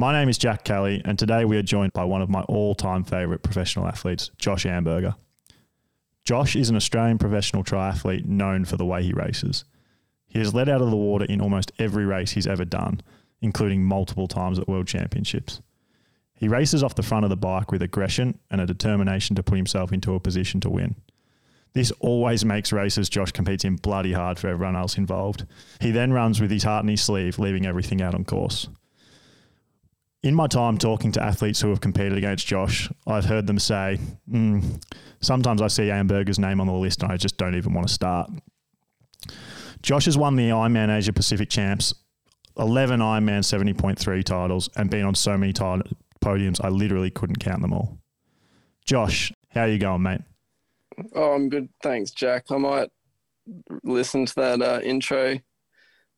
My name is Jack Kelly, and today we are joined by one of my all time favourite professional athletes, Josh Amberger. Josh is an Australian professional triathlete known for the way he races. He has led out of the water in almost every race he's ever done, including multiple times at World Championships. He races off the front of the bike with aggression and a determination to put himself into a position to win. This always makes races Josh competes in bloody hard for everyone else involved. He then runs with his heart in his sleeve, leaving everything out on course. In my time talking to athletes who have competed against Josh, I've heard them say, mm, sometimes I see Amberger's name on the list and I just don't even want to start. Josh has won the Ironman Asia Pacific Champs, 11 Ironman 70.3 titles, and been on so many t- podiums I literally couldn't count them all. Josh, how are you going, mate? Oh, I'm good. Thanks, Jack. I might listen to that uh, intro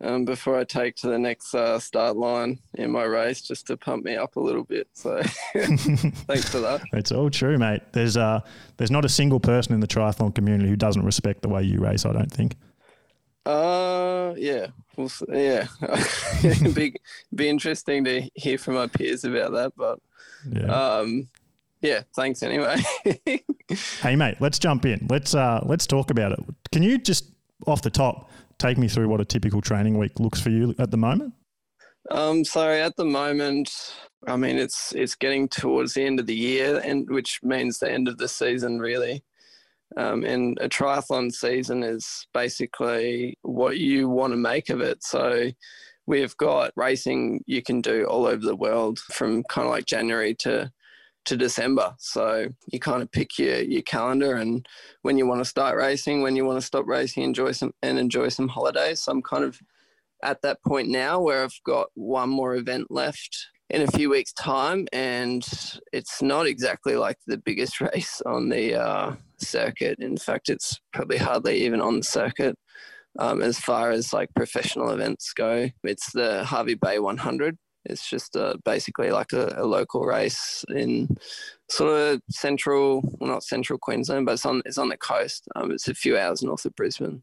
um, before I take to the next uh, start line in my race just to pump me up a little bit. So thanks for that. It's all true, mate. There's uh, there's not a single person in the triathlon community who doesn't respect the way you race. I don't think. Uh, yeah, we'll, yeah. It'd be be interesting to hear from my peers about that, but yeah. um, yeah. Thanks anyway. hey, mate. Let's jump in. Let's uh, let's talk about it. Can you just off the top take me through what a typical training week looks for you at the moment? Um, so at the moment, I mean, it's it's getting towards the end of the year, and which means the end of the season, really. Um, and a triathlon season is basically what you want to make of it. So we've got racing you can do all over the world from kind of like January to to December. So you kind of pick your, your calendar and when you want to start racing, when you want to stop racing, enjoy some and enjoy some holidays. So I'm kind of at that point now where I've got one more event left in a few weeks' time, and it's not exactly like the biggest race on the uh, circuit. In fact, it's probably hardly even on the circuit. Um, as far as like professional events go, it's the Hervey Bay 100, it's just uh, basically like a, a, local race in sort of central, well, not central Queensland, but it's on it's on the coast. Um, it's a few hours north of Brisbane.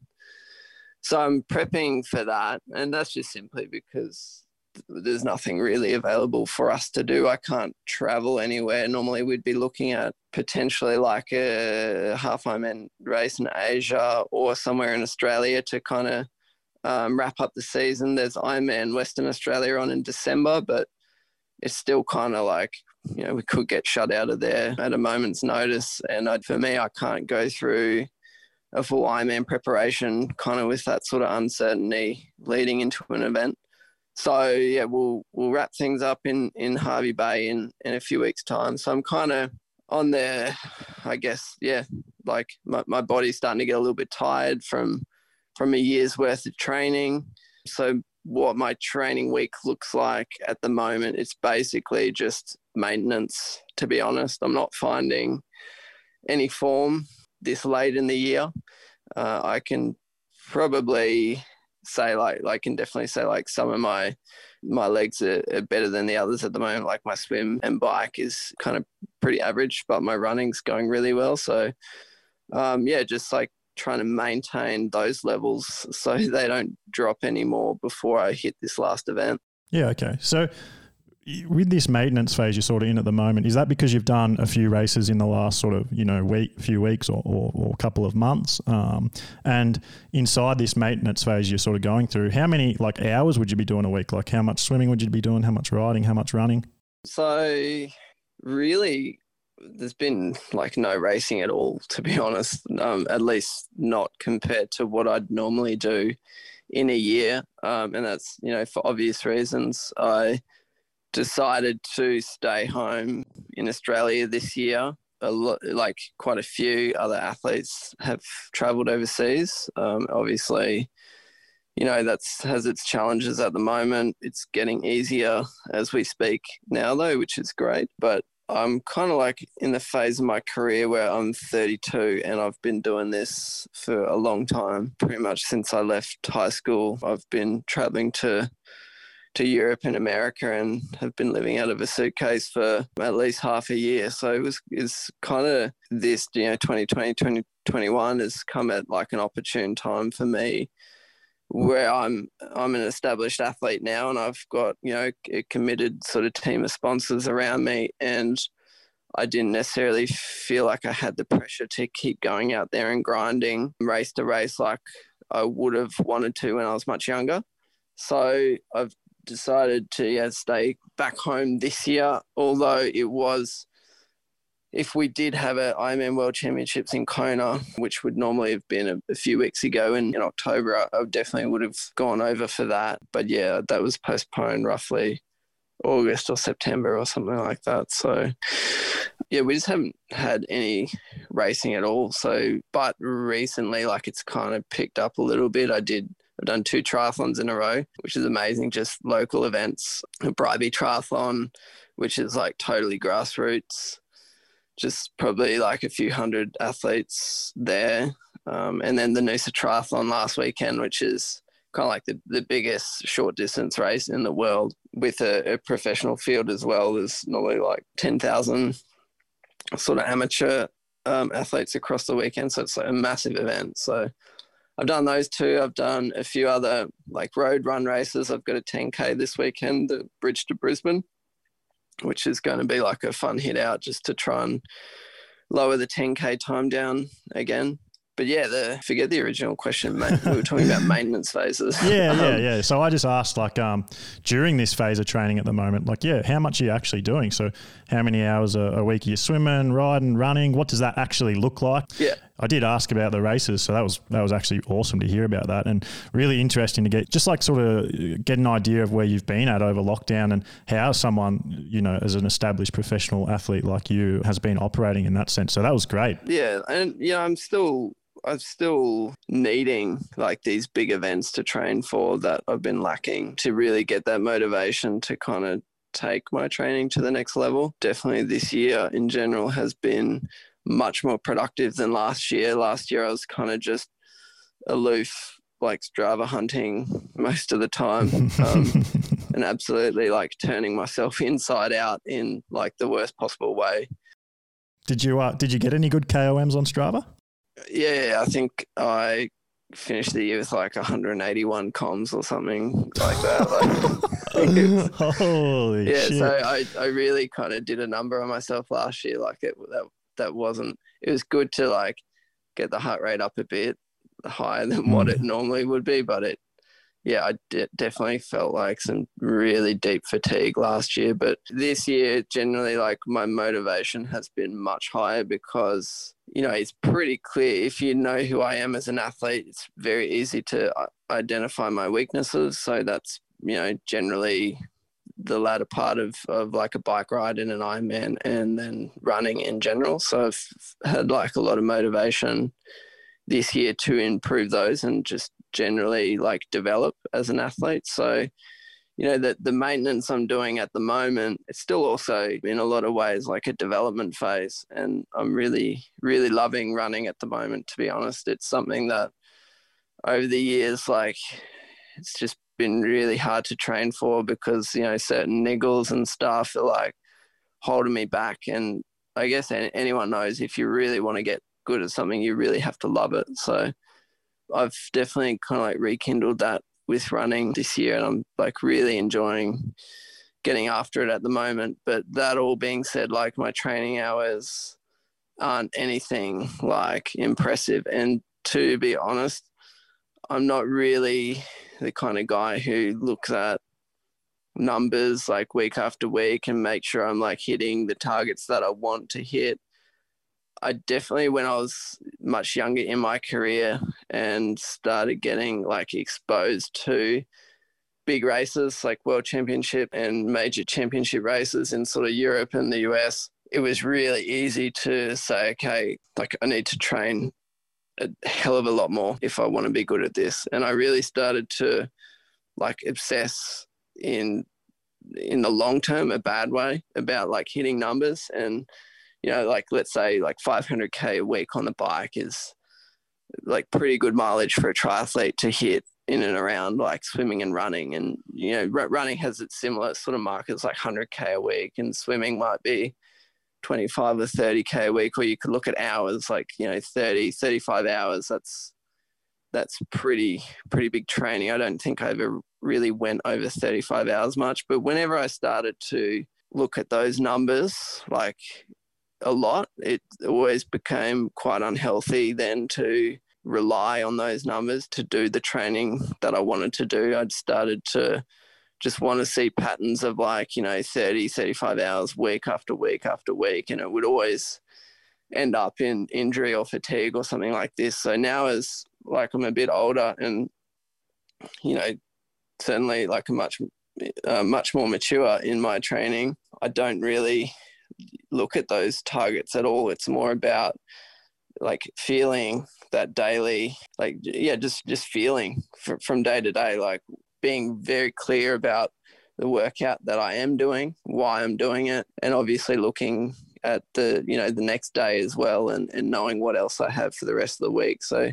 So I'm prepping for that, and that's just simply because there's nothing really available for us to do. I can't travel anywhere. Normally, we'd be looking at potentially like a half Ironman race in Asia or somewhere in Australia to kind of um, wrap up the season. There's Ironman Western Australia on in December, but it's still kind of like you know we could get shut out of there at a moment's notice. And I'd, for me, I can't go through a full Ironman preparation kind of with that sort of uncertainty leading into an event. So yeah, we'll we'll wrap things up in in Hervey Bay in in a few weeks' time. So I'm kind of on there, I guess. Yeah, like my my body's starting to get a little bit tired from from a year's worth of training. So, what my training week looks like at the moment, it's basically just maintenance, to be honest. I'm not finding any form this late in the year. Uh, I can probably say like I can definitely say like some of my my legs are, are, better than the others at the moment. Like my swim and bike is kind of pretty average, but my running's going really well. So um, yeah, just like trying to maintain those levels so they don't drop anymore before I hit this last event. Yeah, okay. So with this maintenance phase you're sort of in at the moment, is that because you've done a few races in the last sort of, you know, week, few weeks or, or, or couple of months? Um, and inside this maintenance phase you're sort of going through, how many like hours would you be doing a week? Like how much swimming would you be doing? How much riding? How much running? So really there's been like no racing at all, to be honest. Um, at least not compared to what I'd normally do in a year, um, and that's you know for obvious reasons. I decided to stay home in Australia this year. A lot, like quite a few other athletes have travelled overseas. Um, obviously, you know that's has its challenges at the moment. It's getting easier as we speak now, though, which is great. But I'm kind of like in the phase of my career where I'm 32 and I've been doing this for a long time. Pretty much since I left high school, I've been traveling to to Europe and America and have been living out of a suitcase for at least half a year. So it was is kind of this, you know, 2020, 2021 has come at like an opportune time for me where I'm I'm an established athlete now, and I've got you know a committed sort of team of sponsors around me, and I didn't necessarily feel like I had the pressure to keep going out there and grinding race to race like I would have wanted to when I was much younger. So I've decided to yeah, stay back home this year, although it was if we did have a Ironman World Championships in Kona, which would normally have been a, a few weeks ago in, in October, I, I definitely would have gone over for that. But yeah, that was postponed roughly August or September or something like that. So yeah, we just haven't had any racing at all. So, but recently, like it's kind of picked up a little bit. I did. I've done two triathlons in a row, which is amazing. Just local events, Bribie Triathlon, which is like totally grassroots. Just probably like a few hundred athletes there, um, and then the Noosa Triathlon last weekend, which is kind of like the, the biggest short distance race in the world with a, a professional field as well. There's normally like 10,000 sort of amateur um, athletes across the weekend. So it's like a massive event. So I've done those two. I've done a few other like road run races. I've got a 10K this weekend, the Bridge to Brisbane, which is going to be like a fun hit out just to try and lower the 10K time down again but yeah, the forget the original question, mate. We were talking about maintenance phases. Yeah, yeah, um, yeah. So I just asked, like, um, during this phase of training at the moment, like, yeah, how much are you actually doing? So, how many hours a, a week are you swimming, riding, running? What does that actually look like? Yeah. I did ask about the races, so that was that was actually awesome to hear about that, and really interesting to get just like sort of get an idea of where you've been at over lockdown and how someone you know as an established professional athlete like you has been operating in that sense. So that was great. Yeah, and yeah, I'm still I'm still needing like these big events to train for that I've been lacking to really get that motivation to kind of take my training to the next level. Definitely this year in general has been much more productive than last year. Last year I was kind of just aloof, like Strava hunting most of the time. Um, and absolutely like turning myself inside out in like the worst possible way. Did you uh, did you get any good KOMs on Strava? yeah, I think I finished the year with like 181 KOMs or something like that. Like, Holy yeah, shit. so I, I really kind of did a number on myself last year. Like it that that wasn't. It was good to like get the heart rate up a bit higher than mm. what it normally would be, but it yeah, I de- definitely felt like some really deep fatigue last year. But this year, generally, like my motivation has been much higher because, you know, it's pretty clear if you know who I am as an athlete, it's very easy to uh, identify my weaknesses. So that's, you know, generally the latter part of, of like a bike ride in an Ironman and then running in general. So I've had like a lot of motivation this year to improve those and just generally like develop as an athlete. So, you know, that the maintenance I'm doing at the moment, it's still also in a lot of ways like a development phase. And I'm really, really loving running at the moment, to be honest. It's something that over the years, like, it's just been really hard to train for because, you know, certain niggles and stuff are like holding me back. And I guess anyone knows if you really want to get good at something, you really have to love it. So, I've definitely kind of like rekindled that with running this year, and I'm like really enjoying getting after it at the moment. But that all being said, like my training hours aren't anything like impressive. And to be honest, I'm not really the kind of guy who looks at numbers like week after week and make sure I'm like hitting the targets that I want to hit. I definitely, when I was much younger in my career and started getting like exposed to big races like World Championship and major championship races in sort of Europe and the US, it was really easy to say, okay, like I need to train a hell of a lot more if I want to be good at this. And I really started to like obsess in in the long term a bad way about like hitting numbers and you know, like let's say like 500k a week on the bike is like pretty good mileage for a triathlete to hit in and around like swimming and running. And you know, running has its similar sort of markers like 100k a week, and swimming might be 25 or 30k a week. Or you could look at hours, like you know, 30, 35 hours. That's that's pretty pretty big training. I don't think I ever really went over 35 hours much, but whenever I started to look at those numbers, like a lot, it always became quite unhealthy then to rely on those numbers to do the training that I wanted to do. I'd started to just want to see patterns of like, you know, 30, 35 hours week after week after week. And it would always end up in injury or fatigue or something like this. So now as like I'm a bit older and, you know, certainly like a much, uh, much more mature in my training, I don't really look at those targets at all. It's more about like feeling that daily, like, yeah, just, just feeling from day to day, like being very clear about the workout that I am doing, why I'm doing it, and obviously looking at the you know the next day as well, and, and knowing what else I have for the rest of the week. So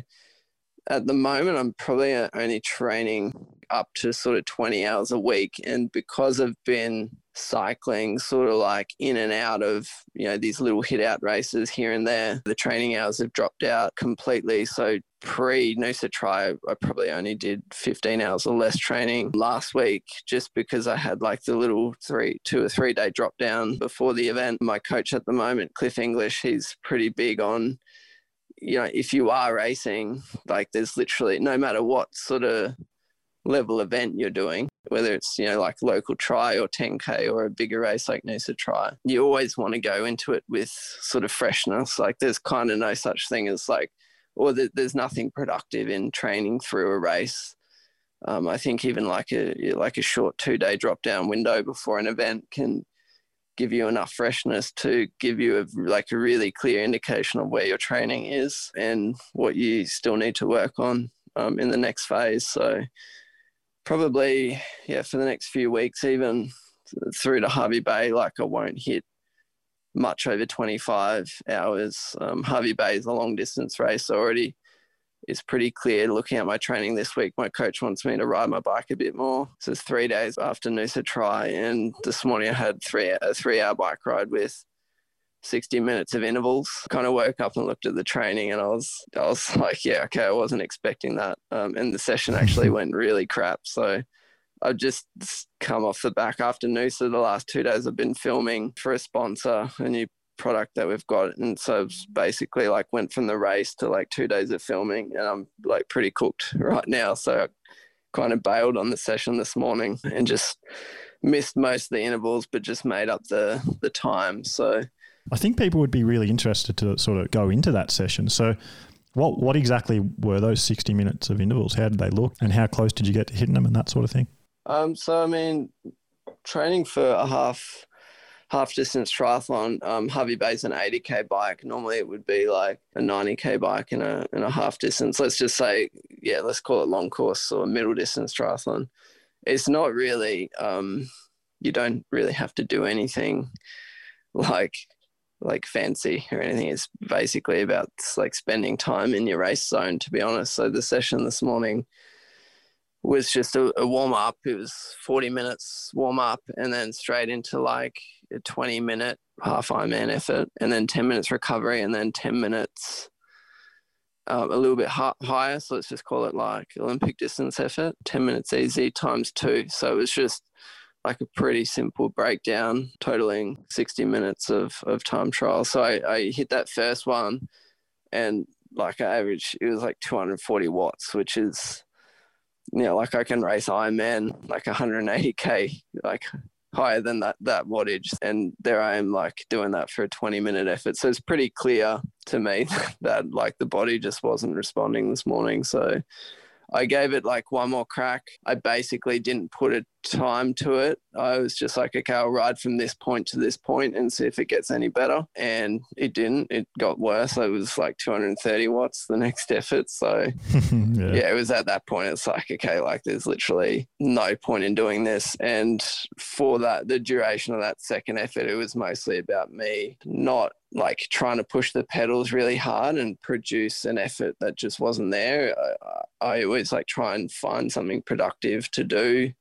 at the moment, I'm probably only training up to sort of 20 hours a week, and because I've been cycling sort of like in and out of you know these little hit out races here and there. The training hours have dropped out completely. So pre noosa tri i probably only did 15 hours or less training last week just because i had like the little three two or three day drop down before the event. My coach at the moment cliff english he's pretty big on you know if you are racing like there's literally no matter what sort of level event you're doing, whether it's, you know, like local tri or 10K or a bigger race like Noosa tri, you always want to go into it with sort of freshness. Like there's kind of no such thing as like, or there's nothing productive in training through a race. Um, I think even like a like a short two day drop down window before an event can give you enough freshness to give you a, like a really clear indication of where your training is and what you still need to work on um, in the next phase. So probably yeah for the next few weeks even through to Hervey Bay like I won't hit much over 25 hours. Um, Hervey Bay is a long distance race already it's pretty clear. Looking at my training this week my coach wants me to ride my bike a bit more. So it's three days after Noosa Tri and this morning I had three a three hour bike ride with 60 minutes of intervals. Kind of woke up and looked at the training and I was I was like, yeah, okay, I wasn't expecting that. Um, and the session actually went really crap. So I've just come off the back after Noosa. The last two days I've been filming for a sponsor, a new product that we've got. And so basically like went from the race to like two days of filming and I'm like pretty cooked right now. So I kind of bailed on the session this morning and just missed most of the intervals, but just made up the the time. So I think people would be really interested to sort of go into that session. So, what what exactly were those sixty minutes of intervals? How did they look, and how close did you get to hitting them, and that sort of thing? Um, so I mean, training for a half half distance triathlon, um, Hervey Bay's an 80k bike. Normally it would be like a 90k bike in a in a half distance. Let's just say, yeah, let's call it long course or middle distance triathlon. It's not really um, you don't really have to do anything like like fancy or anything. It's basically about like spending time in your race zone, to be honest. So the session this morning was just a, a warm up. It was 40 minutes warm up and then straight into like a 20 minute half Ironman effort and then 10 minutes recovery and then 10 minutes um, a little bit higher. So let's just call it like Olympic distance effort, 10 minutes easy times two. So it was just like a pretty simple breakdown, totaling 60 minutes of, of time trial. So I, I hit that first one and like I average, it was like 240 watts, which is, you know, like I can race Ironman like 180K, like higher than that, that wattage. And there I am like doing that for a 20 minute effort. So it's pretty clear to me that like the body just wasn't responding this morning. So I gave it like one more crack. I basically didn't put a time to it. I was just like, okay, I'll ride from this point to this point and see if it gets any better. And it didn't. It got worse. It was like 230 watts the next effort. So yeah. yeah, it was at that point. It's like, okay, like there's literally no point in doing this. And for that, the duration of that second effort, it was mostly about me not like trying to push the pedals really hard and produce an effort that just wasn't there. I, I, always like try and find something productive to do,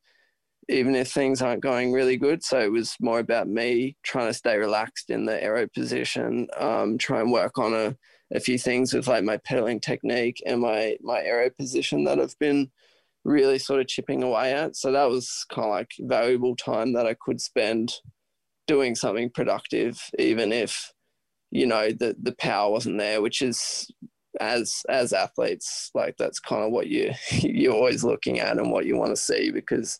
even if things aren't going really good. So it was more about me trying to stay relaxed in the aero position, um, try and work on a, a few things with like my pedaling technique and my my aero position that I've been really sort of chipping away at. So that was kind of like valuable time that I could spend doing something productive, even if you know the the power wasn't there, which is as as athletes like that's kind of what you you're always looking at and what you want to see because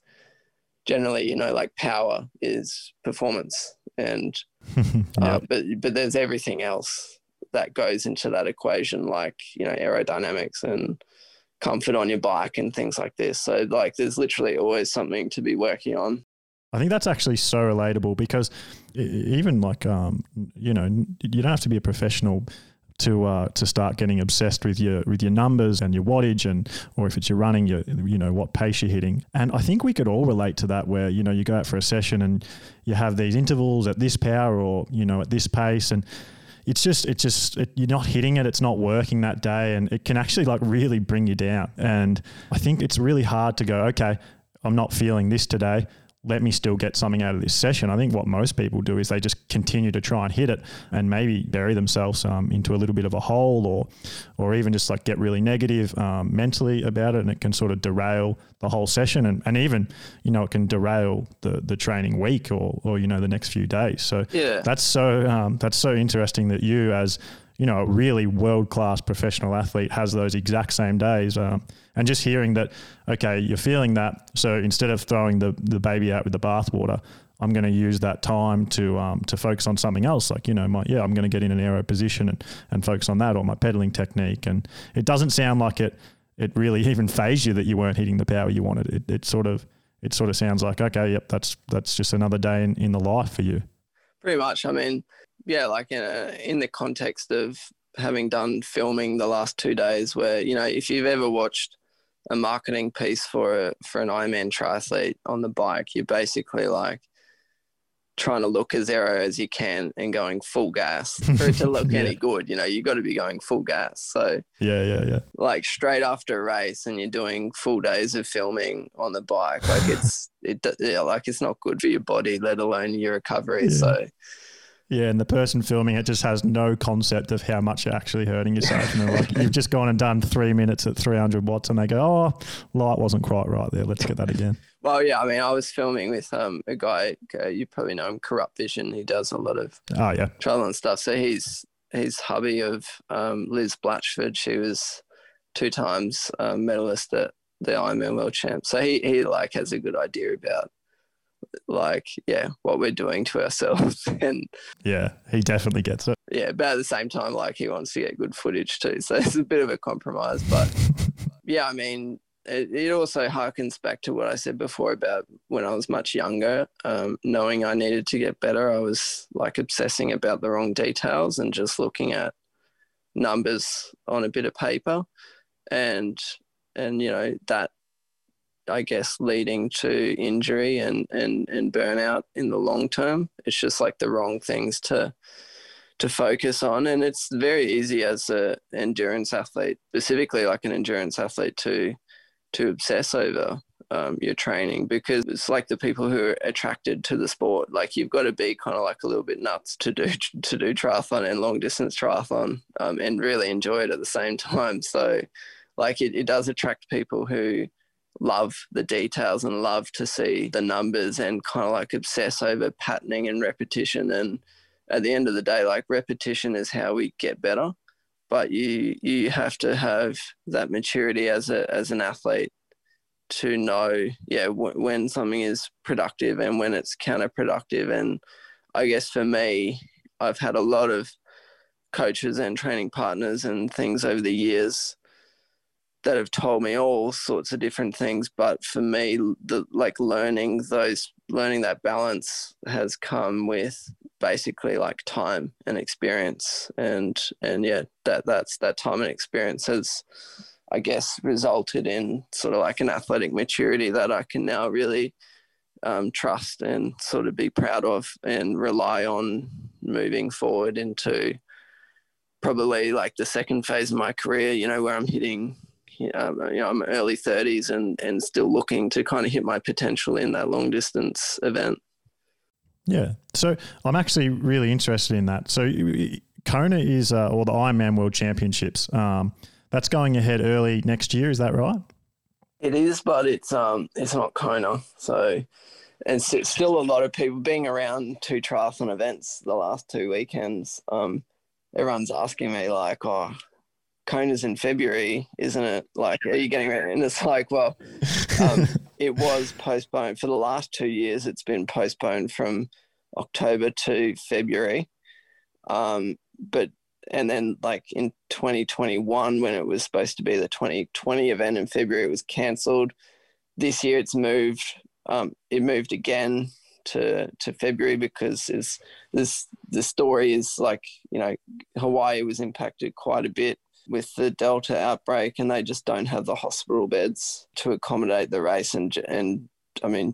generally you know like power is performance and uh, but but there's everything else that goes into that equation like you know aerodynamics and comfort on your bike and things like this. So like there's literally always something to be working on. I think that's actually so relatable because even like um, you know you don't have to be a professional to uh, to start getting obsessed with your with your numbers and your wattage and or if it's your running your you know what pace you're hitting. And I think we could all relate to that where you know you go out for a session and you have these intervals at this power or you know at this pace and it's just it's just it, you're not hitting it it's not working that day and it can actually like really bring you down. And I think it's really hard to go okay I'm not feeling this today let me still get something out of this session. I think what most people do is they just continue to try and hit it and maybe bury themselves um, into a little bit of a hole or, or even just like get really negative um, mentally about it. And it can sort of derail the whole session and, and even, you know, it can derail the, the training week or, or, you know, the next few days. So yeah. that's so, um, that's so interesting that you as, you know, a really world class professional athlete has those exact same days. Um, and just hearing that, okay, you're feeling that. So instead of throwing the, the baby out with the bathwater, I'm going to use that time to um, to focus on something else. Like you know, my yeah, I'm going to get in an aero position and, and focus on that or my pedaling technique. And it doesn't sound like it it really even phased you that you weren't hitting the power you wanted. It, it sort of it sort of sounds like okay, yep, that's that's just another day in, in the life for you. Pretty much. I mean, yeah, like in, a, in the context of having done filming the last two days, where you know, if you've ever watched a marketing piece for a, for an Ironman triathlete on the bike, you're basically like trying to look as aero as you can and going full gas for it to look yeah. any good. You know, you got to be going full gas. So yeah, yeah, yeah. Like straight after a race, and you're doing full days of filming on the bike, like it's it yeah, like it's not good for your body, let alone your recovery. Yeah. So yeah, and the person filming it just has no concept of how much you're actually hurting yourself. And they're like, you've just gone and done three minutes at 300 watts, and they go, oh, light wasn't quite right there. Let's get that again. Well, yeah, I mean, I was filming with um, a guy, uh, you probably know him, Korupt Vision. He does a lot of oh yeah triathlon stuff. So he's he's hubby of um, Liz Blatchford. She was two times um, medalist at the Ironman World Champ. So he he like has a good idea about like yeah what we're doing to ourselves. And yeah he definitely gets it. yeah but at the same time like he wants to get good footage too. So it's a bit of a compromise but yeah i mean it, it, also harkens back to what i said before about when i was much younger um, knowing i needed to get better i was like obsessing about the wrong details and just looking at numbers on a bit of paper. And and you know that I guess, leading to injury and, and, and burnout in the long term. It's just like the wrong things to to focus on. And it's very easy as an endurance athlete, specifically like an endurance athlete, to to obsess over um, your training because it's like the people who are attracted to the sport. Like you've got to be kind of like a little bit nuts to do to do triathlon and long distance triathlon um, and really enjoy it at the same time. So like it, it does attract people who love the details and love to see the numbers and kind of like obsess over patterning and repetition. And at the end of the day, like repetition is how we get better. But you you have to have that maturity as a as an athlete to know yeah w- when something is productive and when it's counterproductive. And I guess for me, I've had a lot of coaches and training partners and things over the years that have told me all sorts of different things but for me the like learning those learning that balance has come with basically like time and experience. And and yeah that that's that time and experience has i guess resulted in sort of like an athletic maturity that i can now really um, trust and sort of be proud of and rely on moving forward into probably like the second phase of my career you know where i'm hitting um, you know, I'm early 30s and and still looking to kind of hit my potential in that long distance event. Yeah. So I'm actually really interested in that. So Kona is, uh, or the Ironman World Championships. Um, that's going ahead early next year. Is that right? It is, but it's um it's not Kona. So and still a lot of people being around two triathlon events the last two weekends. Um, everyone's asking me like, "Oh, Kona's in February, isn't it? Like, are you getting ready?" And it's like, well, um, it was postponed for the last two years. It's been postponed from October to February. Um, but and then like in 2021 when it was supposed to be the 2020 event in February, it was cancelled. This year it's moved um, it moved again to to February because is this the story is like you know Hawaii was impacted quite a bit with the Delta outbreak, and they just don't have the hospital beds to accommodate the race. And and I mean,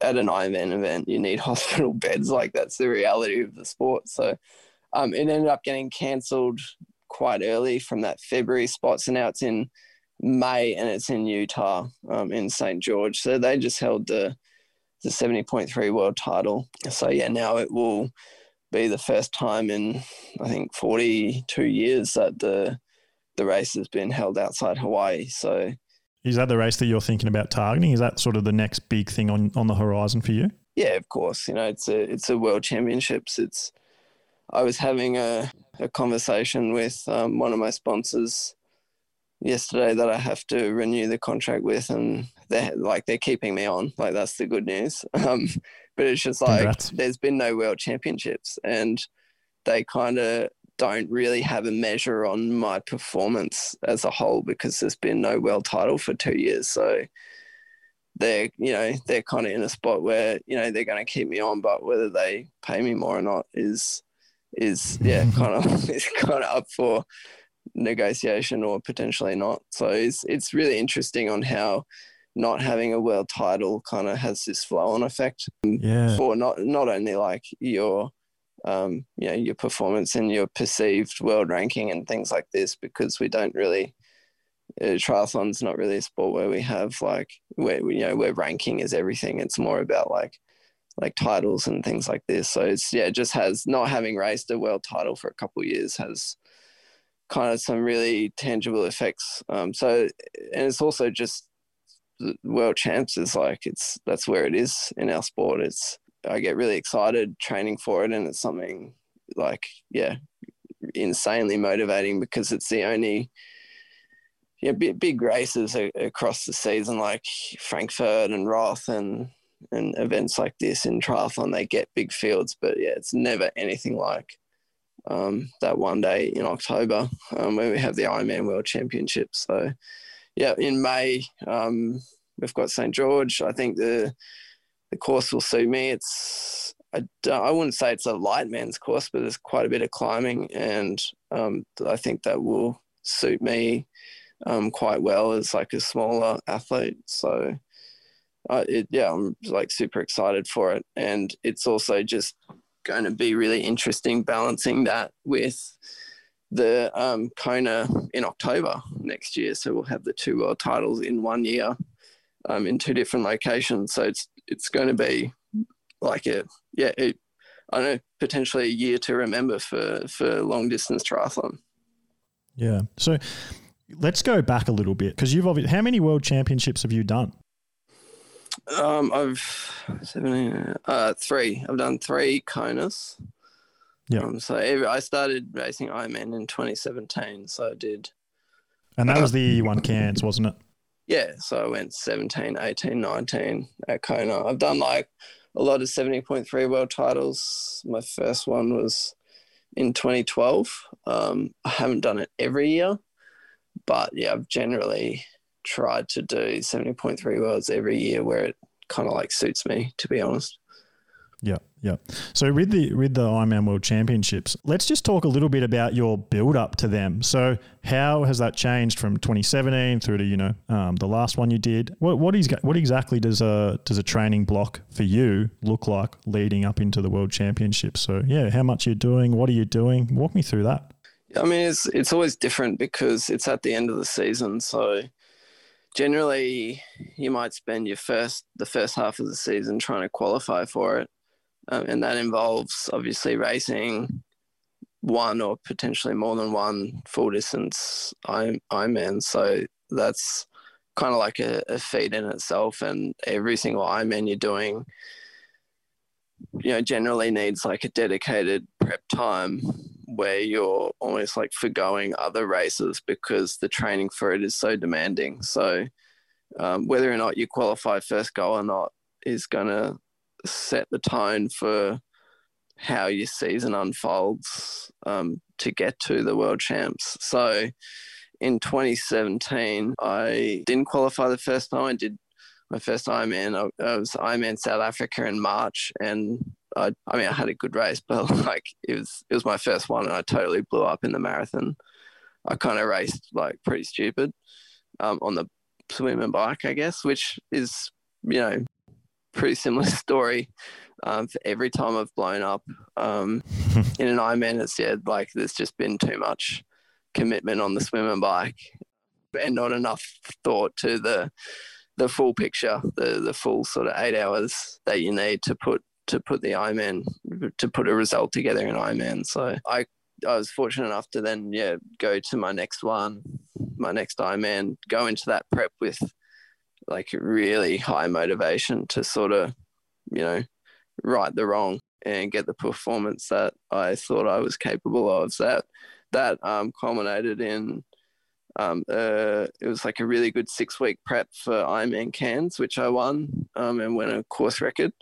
at an Ironman event, you need hospital beds. Like that's the reality of the sport. So um, it ended up getting cancelled quite early from that February spot. So now it's in May, and it's in Utah, um, in St. George. So they just held the the 70.3 world title. So yeah, now it will be the first time in I think 42 years that the the race has been held outside Hawaii. So is that the race that you're thinking about targeting? Is that sort of the next big thing on, on the horizon for you? Yeah, of course. You know, it's a it's a world championships. It's I was having a, a conversation with um, one of my sponsors yesterday that I have to renew the contract with, and they're like they're keeping me on. Like that's the good news. Um, but it's just like Congrats. there's been no world championships, and they kind of don't really have a measure on my performance as a whole because there's been no world title for two years. So they're you know they're kind of in a spot where you know they're going to keep me on, but whether they pay me more or not is is yeah kind of is kind of up for negotiation or potentially not. So it's it's really interesting on how not having a world title kind of has this flow on effect yeah. for not not only like your um, you know your performance and your perceived world ranking and things like this because we don't really uh, triathlon's not really a sport where we have like where you know where ranking is everything it's more about like like titles and things like this so it's yeah it just has not having raced a world title for a couple years has kind of some really tangible effects. Um, so, and it's also just world champs is like it's that's where it is in our sport. It's I get really excited training for it, and it's something like yeah, insanely motivating because it's the only yeah big, big races across the season like Frankfurt and Roth and and events like this in triathlon they get big fields but yeah it's never anything like um, that one day in October um, when we have the Ironman World Championship. So, yeah, in May um, we've got St George. I think the the course will suit me. It's I, I wouldn't say it's a light man's course, but there's quite a bit of climbing, and um, I think that will suit me um, quite well as like a smaller athlete. So. Uh, it, yeah, I'm like super excited for it, and it's also just going to be really interesting balancing that with the um, Kona in October next year. So we'll have the two world titles in one year um, in two different locations. So it's it's going to be like a yeah, it, I know potentially a year to remember for for long distance triathlon. Yeah. So let's go back a little bit because you've obviously how many world championships have you done? Um, I've seven, uh, three. I've done three Konas. Yeah. Um, so every, I started racing Ironman in 2017. So I did. And that was the won Cairns, wasn't it? Yeah. So I went 17, 18, 19 at Kona. I've done like a lot of 70.3 world titles. My first one was in 2012. Um, I haven't done it every year, but yeah, I've generally tried to do 70.3 worlds every year where it kind of like suits me, to be honest. Yeah, yeah. So with the with the Ironman World Championships, let's just talk a little bit about your build up to them. So how has that changed from 2017 through to you know um, the last one you did? What what is what exactly does a does a training block for you look like leading up into the World Championships? So yeah, how much you're doing? What are you doing? Walk me through that. I mean, it's it's always different because it's at the end of the season, so generally you might spend your first the first half of the season trying to qualify for it um, and that involves obviously racing one or potentially more than one full distance Ironman. So that's kind of like a, a feat in itself. And every single Ironman you're doing, you know, generally needs like a dedicated prep time where you're almost like forgoing other races because the training for it is so demanding. So um, whether or not you qualify first go or not is going to set the tone for how your season unfolds um, to get to the world champs. So in 2017, I didn't qualify the first time. I did my first Ironman. I, I was Ironman South Africa in March, and I, I mean, I had a good race, but like it was, it was my first one, and I totally blew up in the marathon. I kind of raced like pretty stupid um, on the swim and bike, I guess, which is you know pretty similar story um, for every time I've blown up um, in an Ironman. It's yeah, like there's just been too much commitment on the swim and bike, and not enough thought to the the full picture, the the full sort of eight hours that you need to put to put the Ironman to put a result together in Ironman. So I I was fortunate enough to then yeah go to my next one, my next Ironman, go into that prep with like really high motivation to sort of you know right the wrong and get the performance that I thought I was capable of. That that um, culminated in um, uh, it was like a really good six week prep for Ironman Cairns, which I won um, and went a course record.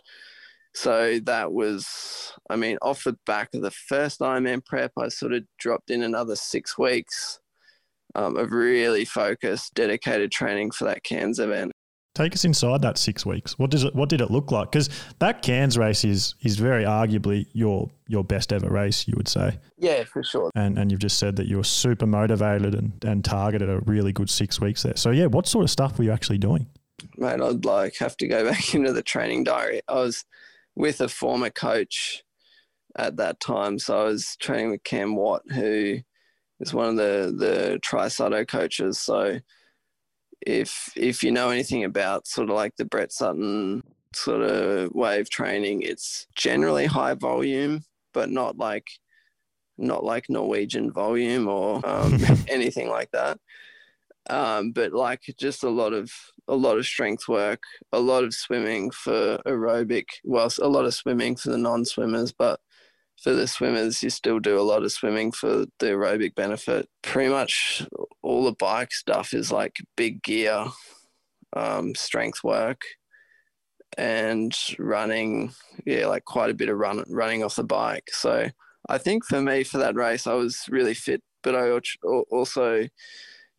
So that was, I mean, off the back of the first Ironman prep, I sort of dropped in another six weeks um, of really focused, dedicated training for that Cairns event. Take us inside that six weeks. What does it? What did it look like? Because that Cairns race is is very arguably your your best ever race. You would say. Yeah, for sure. And and you've just said that you were super motivated and and targeted a really good six weeks there. So yeah, what sort of stuff were you actually doing? Mate, I'd like have to go back into the training diary. I was with a former coach at that time, so I was training with Cam Watt, who is one of the the TriSutto coaches. So if if you know anything about sort of like the Brett Sutton sort of wave training, it's generally high volume, but not like not like Norwegian volume or um, anything like that. Um, but like just a lot of a lot of strength work, a lot of swimming for aerobic. Well, a lot of swimming for the non-swimmers, but for the swimmers, you still do a lot of swimming for the aerobic benefit. Pretty much all the bike stuff is like big gear, um, strength work, and running. Yeah, like quite a bit of run running off the bike. So I think for me for that race, I was really fit, but I also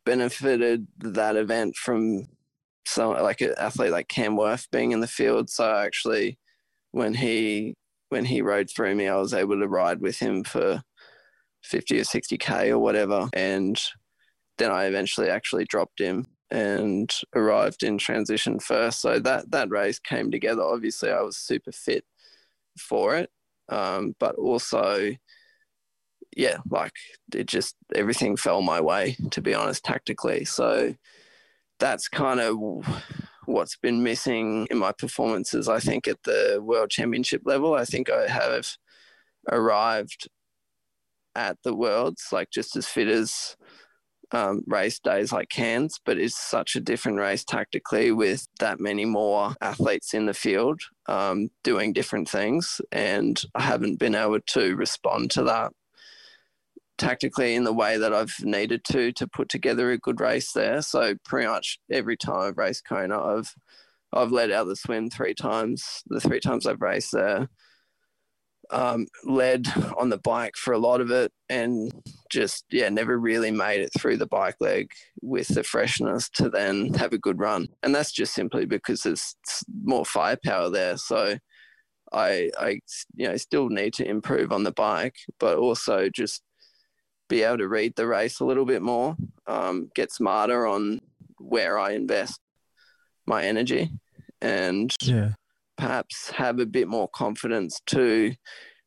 benefited that event from some like an athlete like Cam Wurf being in the field. So actually, when he when he rode through me, I was able to ride with him for 50 or 60K or whatever. And then I eventually actually dropped him and arrived in transition first. So that, that race came together. Obviously, I was super fit for it. Um, but also, yeah, like it just everything fell my way, to be honest, tactically. So that's kind of what's been missing in my performances, I think, at the World Championship level. I think I have arrived at the Worlds, like just as fit as um, race days like Cairns, but it's such a different race tactically with that many more athletes in the field um, doing different things. And I haven't been able to respond to that tactically in the way that I've needed to to put together a good race there. So pretty much every time I've raced Kona, I've I've led out the swim three times. The three times I've raced there, um, led on the bike for a lot of it, and just yeah, never really made it through the bike leg with the freshness to then have a good run. And that's just simply because there's more firepower there. So. I, I, you know, still need to improve on the bike, but also just be able to read the race a little bit more, um, get smarter on where I invest my energy, and yeah. perhaps have a bit more confidence to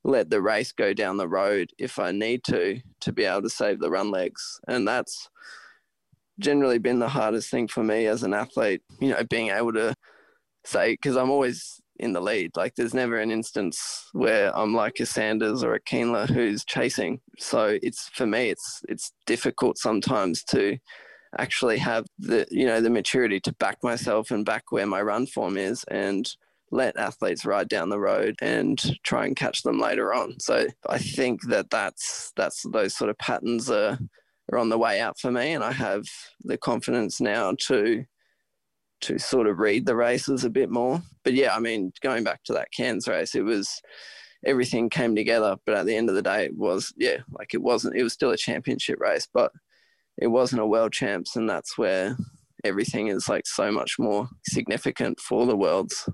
let the race go down the road if I need to to be able to save the run legs. And that's generally been the hardest thing for me as an athlete, you know, being able to say, because I'm always in the lead. Like there's never an instance where I'm like a Sanders or a Kienle who's chasing. So it's for me, it's it's difficult sometimes to actually have the you know the maturity to back myself and back where my run form is and let athletes ride down the road and try and catch them later on. So I think that that's that's those sort of patterns are are on the way out for me, and I have the confidence now to to sort of read the races a bit more. But yeah, I mean, going back to that Cairns race, it was everything came together. But at the end of the day, it was yeah, like it wasn't. It was still a championship race, but it wasn't a world champs, and that's where everything is like so much more significant for the worlds.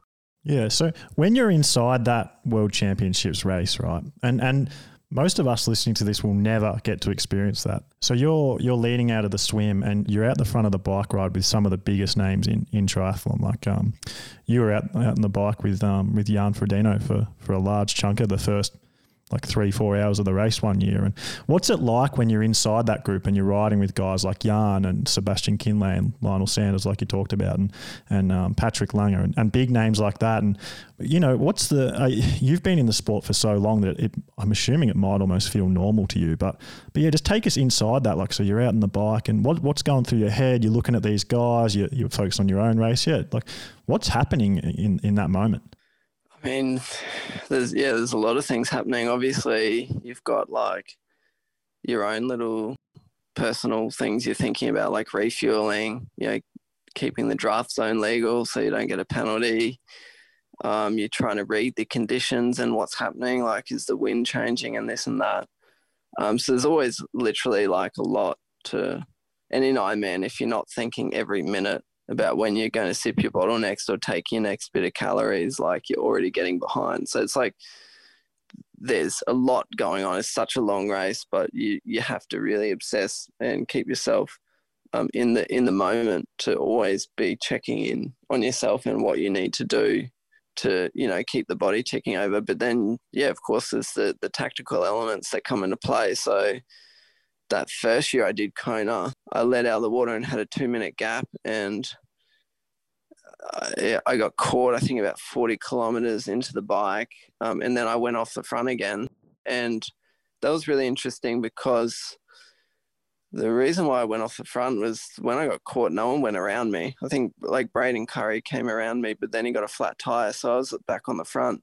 Yeah. So when you're inside that world championships race, right, and and most of us listening to this will never get to experience that. So you're you're leading out of the swim and you're out the front of the bike ride with some of the biggest names in, in triathlon. Like um, you were out out in the bike with um with Jan Frodeno for for a large chunk of the first like three, four hours of the race one year. And what's it like when you're inside that group and you're riding with guys like Jan and Sebastian Kienle and Lionel Sanders, like you talked about, and and um, Patrick Lange and, and, big names like that. And you know, what's the? Uh, you've been in the sport for so long that it, I'm assuming it might almost feel normal to you. But but yeah, just take us inside that. Like, so you're out in the bike, and what what's going through your head? You're looking at these guys. You're, you're focused on your own race. Yeah, like what's happening in in that moment? I mean, there's yeah, there's a lot of things happening. Obviously, you've got like your own little personal things you're thinking about, like refueling, you know, keeping the draft zone legal so you don't get a penalty. Um, you're trying to read the conditions and what's happening, like is the wind changing and this and that. Um, so there's always literally like a lot to, and in Ironman, if you're not thinking every minute about when you're going to sip your bottle next or take your next bit of calories, like you're already getting behind. So it's like there's a lot going on. It's such a long race, but you you have to really obsess and keep yourself um, in the in the moment to always be checking in on yourself and what you need to do to you know keep the body ticking over. But then yeah, of course, there's the the tactical elements that come into play. So that first year I did Kona, I let out of the water and had a two minute gap, and I, I got caught. I think about forty kilometers into the bike, um, and then I went off the front again, and that was really interesting because the reason why I went off the front was when I got caught, no one went around me. I think like Braden Currie came around me, but then he got a flat tire, so I was back on the front.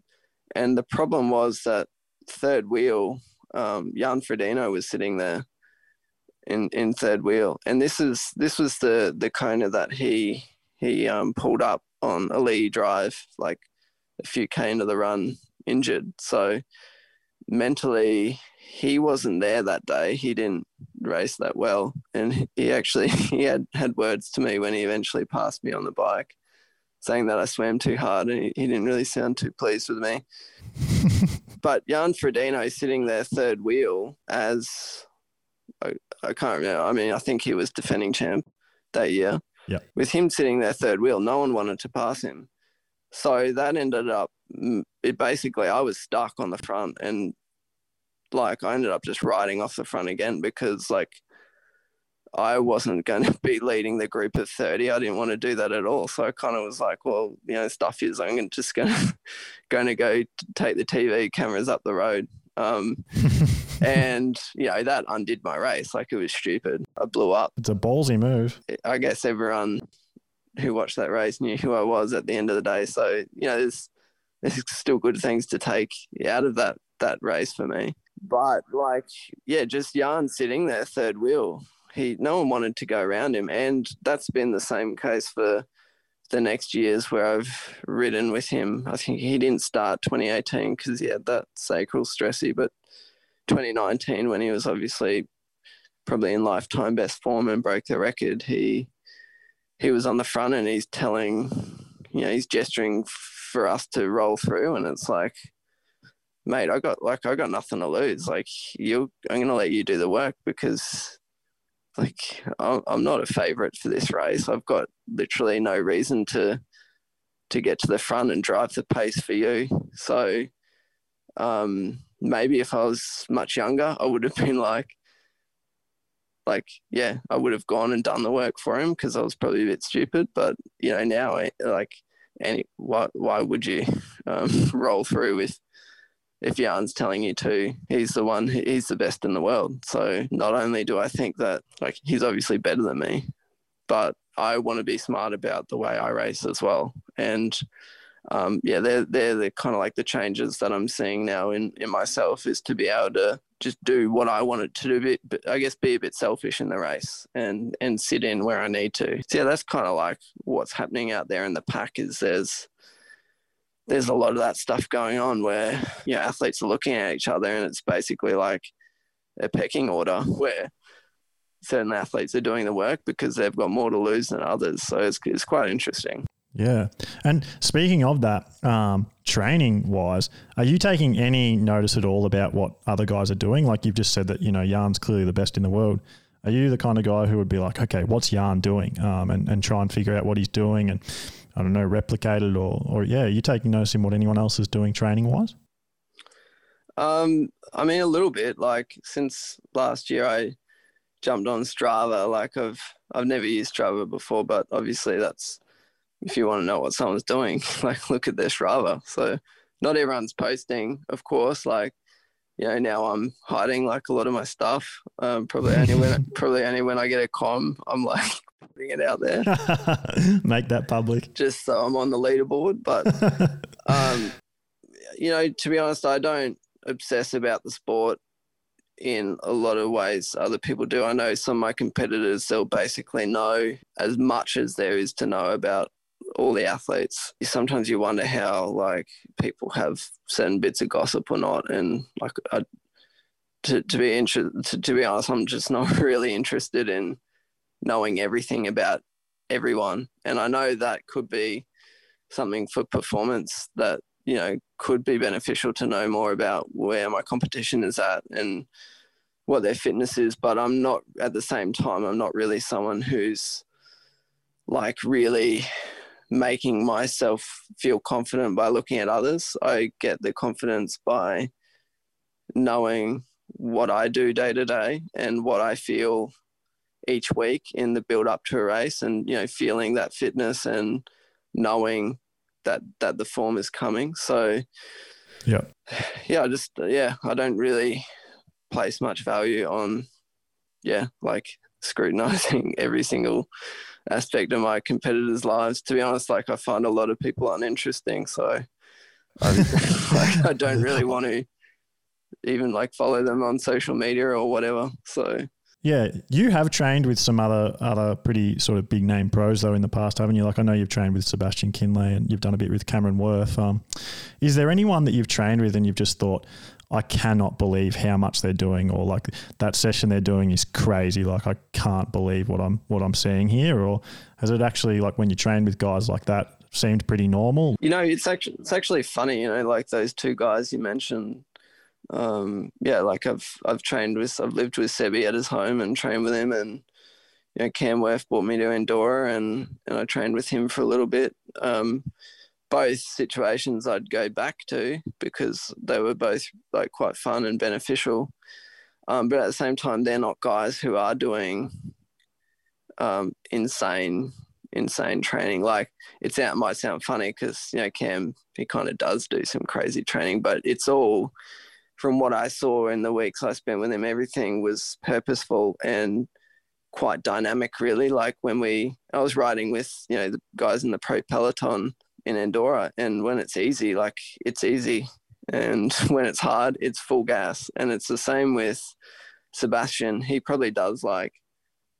And the problem was that third wheel, um, Jan Frodeno was sitting there, in in third wheel, and this is this was the the Kona that he he um, pulled up on Ali'i Drive, like a few k into the run, injured. So mentally, he wasn't there that day. He didn't race that well, and he actually he had had words to me when he eventually passed me on the bike, saying that I swam too hard, and he, he didn't really sound too pleased with me. but Jan Frodeno sitting there third wheel as I, I can't remember. I mean, I think he was defending champ that year. Yeah. With him sitting there third wheel, no one wanted to pass him. So that ended up, it basically, I was stuck on the front and like I ended up just riding off the front again because like I wasn't going to be leading the group of 30. I didn't want to do that at all. So I kind of was like, well, you know, stuff is I'm just going to, going to go take the TV cameras up the road. Um, and you know that undid my race. Like it was stupid. I blew up. It's a ballsy move. I guess everyone who watched that race knew who I was at the end of the day. So you know, there's there's still good things to take out of that that race for me. But like, yeah, just Jan sitting there third wheel. He no one wanted to go around him, and that's been the same case for the next years where I've ridden with him. I think he didn't start 2018 because he had that sacral stressy, but 2019 when he was obviously probably in lifetime best form and broke the record, he he was on the front and he's telling, you know, he's gesturing for us to roll through, and it's like, mate, I got like I got nothing to lose. Like you, I'm gonna let you do the work because, like, I'm not a favorite for this race. I've got literally no reason to to get to the front and drive the pace for you. So, um, maybe if I was much younger, I would have been like, like, yeah, I would have gone and done the work for him because I was probably a bit stupid. But you know, now, I, like, any why why would you um, roll through with if Jan's telling you to, he's the one, he's the best in the world. So not only do I think that like he's obviously better than me, but I want to be smart about the way I race as well. And um, yeah, they're they're the kind of like the changes that I'm seeing now in in myself is to be able to just do what I wanted to do, but I guess be a bit selfish in the race and and sit in where I need to. So yeah, that's kind of like what's happening out there in the pack. Is there's there's a lot of that stuff going on where you know athletes are looking at each other and it's basically like a pecking order where certain athletes are doing the work because they've got more to lose than others. So it's, it's quite interesting. Yeah. And speaking of that, um, training wise, are you taking any notice at all about what other guys are doing? Like you've just said that, you know, Jan's clearly the best in the world. Are you the kind of guy who would be like, okay, what's Jan doing? Um, and, and try and figure out what he's doing and, I don't know, replicated or, or yeah, are you taking notice in what anyone else is doing training wise? Um, I mean, a little bit. Like since last year, I jumped on Strava. Like I've I've never used Strava before, but obviously that's if you want to know what someone's doing, like look at their Strava. So not everyone's posting, of course. Like you know, now I'm hiding like a lot of my stuff. Um, probably only when probably only when I get a KOM, I'm like putting it out there. Make that public. Just so I'm on the leaderboard. But um, you know, to be honest, I don't obsess about the sport in a lot of ways other people do. I know some of my competitors, they'll basically know as much as there is to know about all the athletes. Sometimes you wonder how like people have certain bits of gossip or not. And like I, to, to be interested, to, to be honest, I'm just not really interested in knowing everything about everyone. And I know that could be something for performance that you know could be beneficial to know more about where my competition is at and what their fitness is but i'm not at the same time i'm not really someone who's like really making myself feel confident by looking at others i get the confidence by knowing what i do day to day and what i feel each week in the build up to a race and you know feeling that fitness and knowing that that the form is coming. So yeah, yeah, I just yeah, I don't really place much value on yeah, like scrutinizing every single aspect of my competitors' lives. To be honest, like I find a lot of people uninteresting, so I, like, I don't really want to even like follow them on social media or whatever. So yeah, you have trained with some other other pretty sort of big name pros though in the past, haven't you? Like I know you've trained with Sebastian Kienle and you've done a bit with Cameron Wurf. Um, is there anyone that you've trained with and you've just thought, I cannot believe how much they're doing, or like that session they're doing is crazy. Like I can't believe what I'm what I'm seeing here. Or has it actually like when you train with guys like that seemed pretty normal? You know, it's actually it's actually funny. You know, like those two guys you mentioned um, yeah, like I've I've trained with I've lived with Sebi at his home and trained with him, and you know Cam Wurf brought me to Andorra, and and I trained with him for a little bit. Um, both situations I'd go back to because they were both like quite fun and beneficial. Um, but at the same time, they're not guys who are doing um, insane, insane training. Like it sound, might sound funny because you know Cam he kind of does do some crazy training, but it's all from what I saw in the weeks I spent with him, everything was purposeful and quite dynamic, really. Like when we, I was riding with, you know, the guys in the pro peloton in Andorra, and when it's easy, like it's easy. And when it's hard, it's full gas. And it's the same with Sebastian. He probably does like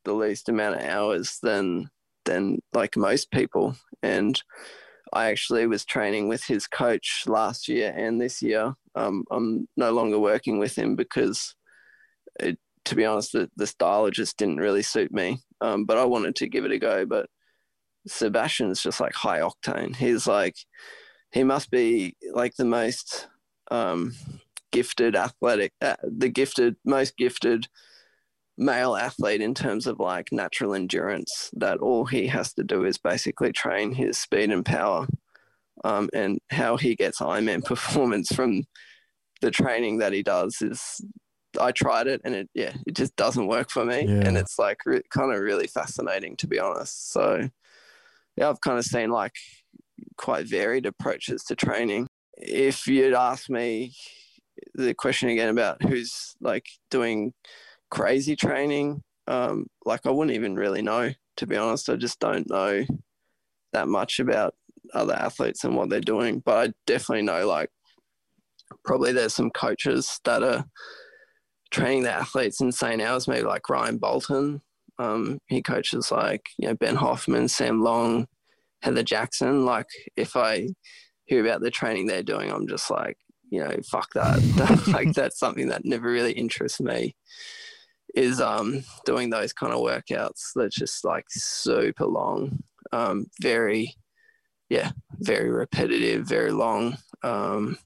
the least amount of hours than than like most people. And I actually was training with his coach last year and this year. Um, I'm no longer working with him because, it, to be honest, the, the style just didn't really suit me. Um, but I wanted to give it a go. But Sebastian's just like high octane. He's like, he must be like the most um, gifted athletic, uh, the gifted, most gifted male athlete in terms of like natural endurance that all he has to do is basically train his speed and power um, and how he gets Ironman performance from the training that he does is I tried it and it yeah it just doesn't work for me yeah. and it's like re- kind of really fascinating to be honest so yeah I've kind of seen like quite varied approaches to training. If you'd ask me the question again about who's like doing crazy training, um, like I wouldn't even really know, to be honest. I just don't know that much about other athletes and what they're doing. But I definitely know like probably there's some coaches that are training the athletes insane hours, maybe like Ryan Bolton. Um, he coaches like, you know, Ben Hoffman, Sam Long, Heather Jackson. Like if I hear about the training they're doing, I'm just like, you know, fuck that. like that's something that never really interests me is um doing those kind of workouts that's just like super long. Um, very yeah, very repetitive, very long. Um,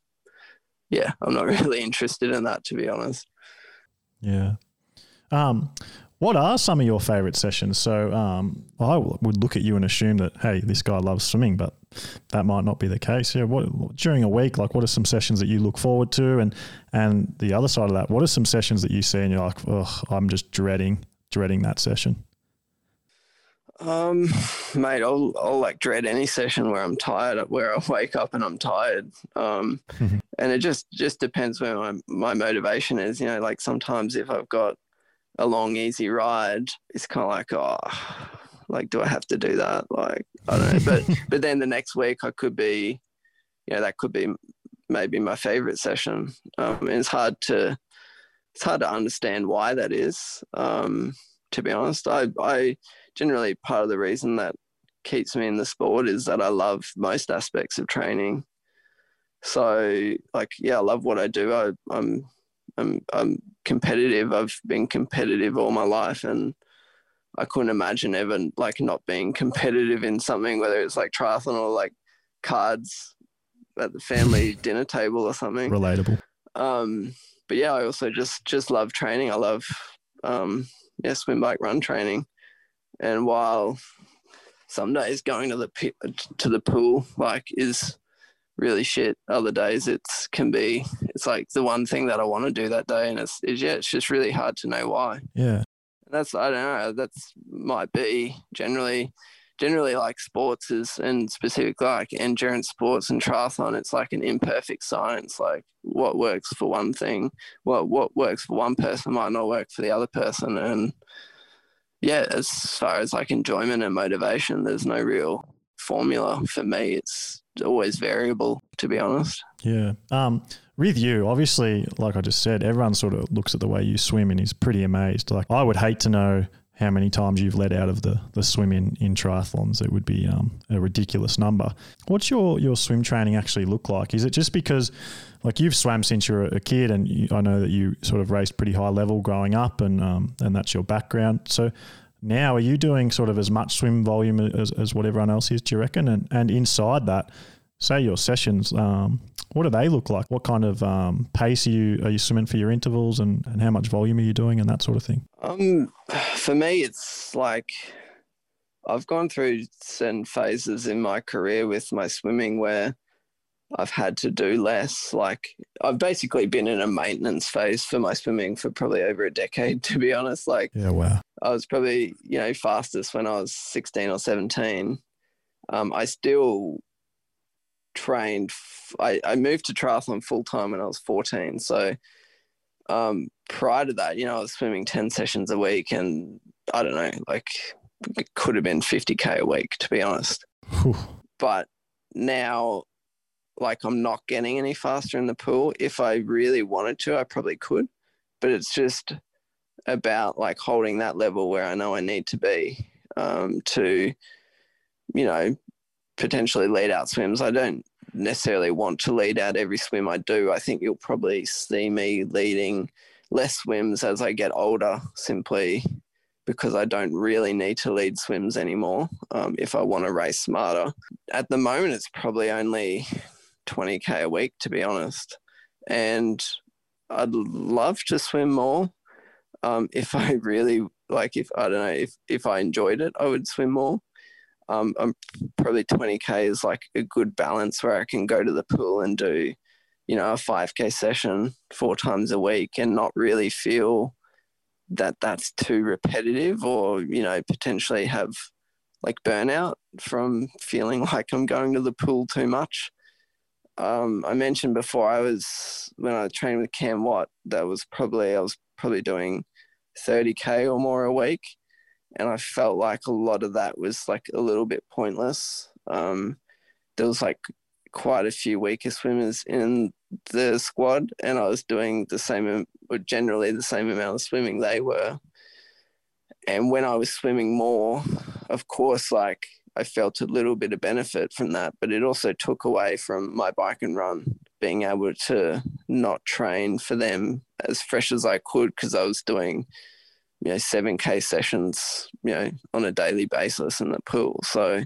yeah, I'm not really interested in that to be honest. Yeah. Um, what are some of your favorite sessions? So um, I would look at you and assume that hey, this guy loves swimming, but that might not be the case. Yeah, what during a week, like what are some sessions that you look forward to, and and the other side of that, what are some sessions that you see and you're like, oh, I'm just dreading dreading that session. Um, mate, I'll I'll like dread any session where I'm tired, where I wake up and I'm tired. Um, and it just just depends where my my motivation is. You know, like sometimes if I've got a long easy ride, it's kind of like oh, like do I have to do that? Like I don't know. But but then the next week I could be, you know, that could be maybe my favorite session. Um, and it's hard to it's hard to understand why that is. Um, to be honest, I I generally part of the reason that keeps me in the sport is that I love most aspects of training. So like yeah, I love what I do. I, I'm I'm I'm competitive. I've been competitive all my life and I couldn't imagine ever like not being competitive in something, whether it's like triathlon or like cards at the family dinner table or something. Relatable. Um, but yeah, I also just just love training. I love um, yeah, swim, bike, run training. And while some days going to the pit, to the pool like is really shit, other days it's can be it's like the one thing that I want to do that day, and it's, it's yeah, it's just really hard to know why. Yeah, and that's I don't know. That's might be generally generally like sports is and specifically like endurance sports and triathlon it's like an imperfect science like what works for one thing what what works for one person might not work for the other person and yeah, as far as like enjoyment and motivation, there's no real formula for me. It's always variable, to be honest. Yeah. Um, with you, obviously, like I just said, everyone sort of looks at the way you swim and is pretty amazed. Like I would hate to know how many times you've led out of the, the swim in, in triathlons. It would be um, a ridiculous number. What's your, your swim training actually look like? Is it just because, like, you've swam since you were a kid, and you, I know that you sort of raced pretty high level growing up, and um, and that's your background. So now, are you doing sort of as much swim volume as, as what everyone else is? Do you reckon? And and inside that, say your sessions, um, what do they look like? What kind of um, pace are you are you swimming for your intervals, and, and how much volume are you doing, and that sort of thing? Um, for me, it's like I've gone through certain phases in my career with my swimming where I've had to do less. Like I've basically been in a maintenance phase for my swimming for probably over a decade, to be honest. Like, yeah, wow. I was probably you know fastest when I was 16 or 17. Um, I still trained. I, I moved to triathlon full time when I was 14. So um, prior to that, you know, I was swimming 10 sessions a week, and I don't know, like it could have been 50k a week, to be honest. but now like I'm not getting any faster in the pool. If I really wanted to, I probably could, but it's just about like holding that level where I know I need to be um, to, you know, potentially lead out swims. I don't necessarily want to lead out every swim I do. I think you'll probably see me leading less swims as I get older, simply because I don't really need to lead swims anymore um, if I want to race smarter. At the moment, it's probably only 20k a week, to be honest. And I'd love to swim more. Um, if I really like, if I don't know, if if I enjoyed it, I would swim more. Um, I'm probably 20k is like a good balance where I can go to the pool and do, you know, a 5k session four times a week and not really feel that that's too repetitive or you know potentially have like burnout from feeling like I'm going to the pool too much. Um, I mentioned before I was when I trained with Cam Wurf, that was probably I was probably doing 30k or more a week, and I felt like a lot of that was like a little bit pointless. Um, there was like quite a few weaker swimmers in the squad, and I was doing the same or generally the same amount of swimming they were. And when I was swimming more, of course, like I felt a little bit of benefit from that, but it also took away from my bike and run, being able to not train for them as fresh as I could because I was doing, you know, 7K sessions, you know, on a daily basis in the pool. So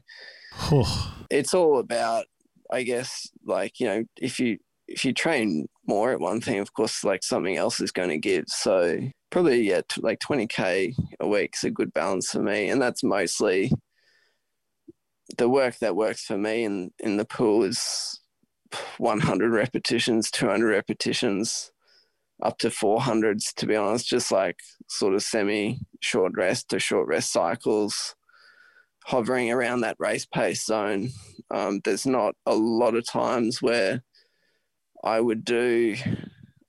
it's all about, I guess, like, you know, if you, if you train more at one thing, of course, like something else is going to give. So probably, yeah, t- like 20K a week is a good balance for me. And that's mostly the work that works for me in, in the pool is 100 repetitions, 200 repetitions, up to 400s, to be honest, just like sort of semi short rest to short rest cycles, hovering around that race pace zone. Um, there's not a lot of times where I would do,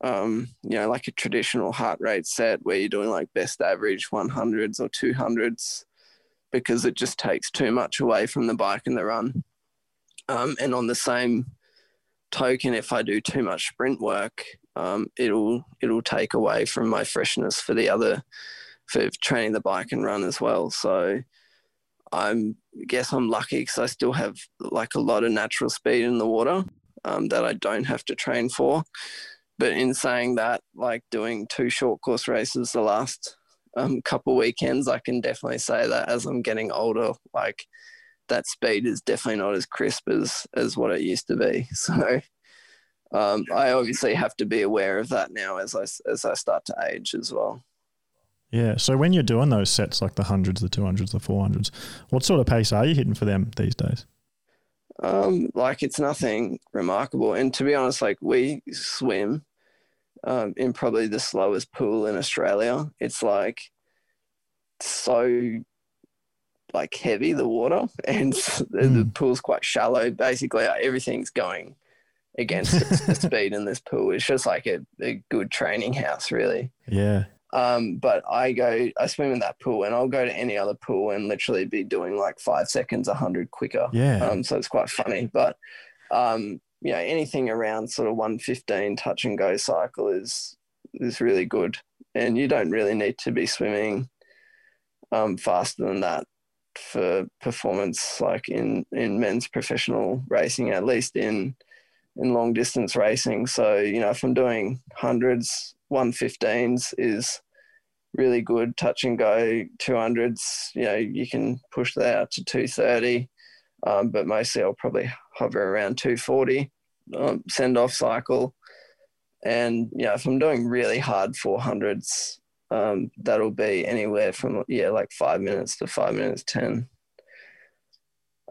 um, you know, like a traditional heart rate set where you're doing like best average 100s or 200s because it just takes too much away from the bike and the run. Um, and on the same token, if I do too much sprint work, um, it'll it'll take away from my freshness for the other for training the bike and run as well. So I'm guess I'm lucky because I still have like a lot of natural speed in the water um, that I don't have to train for. But in saying that, like doing two short course races the last um, couple weekends, I can definitely say that as I'm getting older, like that speed is definitely not as crisp as as what it used to be. So um, I obviously have to be aware of that now as I as I start to age as well. Yeah. So when you're doing those sets like the hundreds, the two hundreds, the four hundreds, what sort of pace are you hitting for them these days? Um, like it's nothing remarkable. And to be honest, like we swim um, in probably the slowest pool in Australia. It's like so like heavy the water and the, mm. the pool's quite shallow. Basically, everything's going against the speed in this pool. It's just like a, a good training house, really. Yeah. Um, but I go, I swim in that pool, and I'll go to any other pool and literally be doing like five seconds, a hundred quicker. Yeah. Um, so it's quite funny, but um, you know, anything around sort of one fifteen touch and go cycle is is really good, and you don't really need to be swimming um, faster than that for performance, like in in men's professional racing, at least in in long distance racing. So you know, if I'm doing hundreds, one fifteens is really good touch and go. 200s you know you can push that out to 230 um, but mostly i'll probably hover around 240 um, send off cycle. And you know if i'm doing really hard 400s um, that'll be anywhere from yeah like five minutes to five minutes 10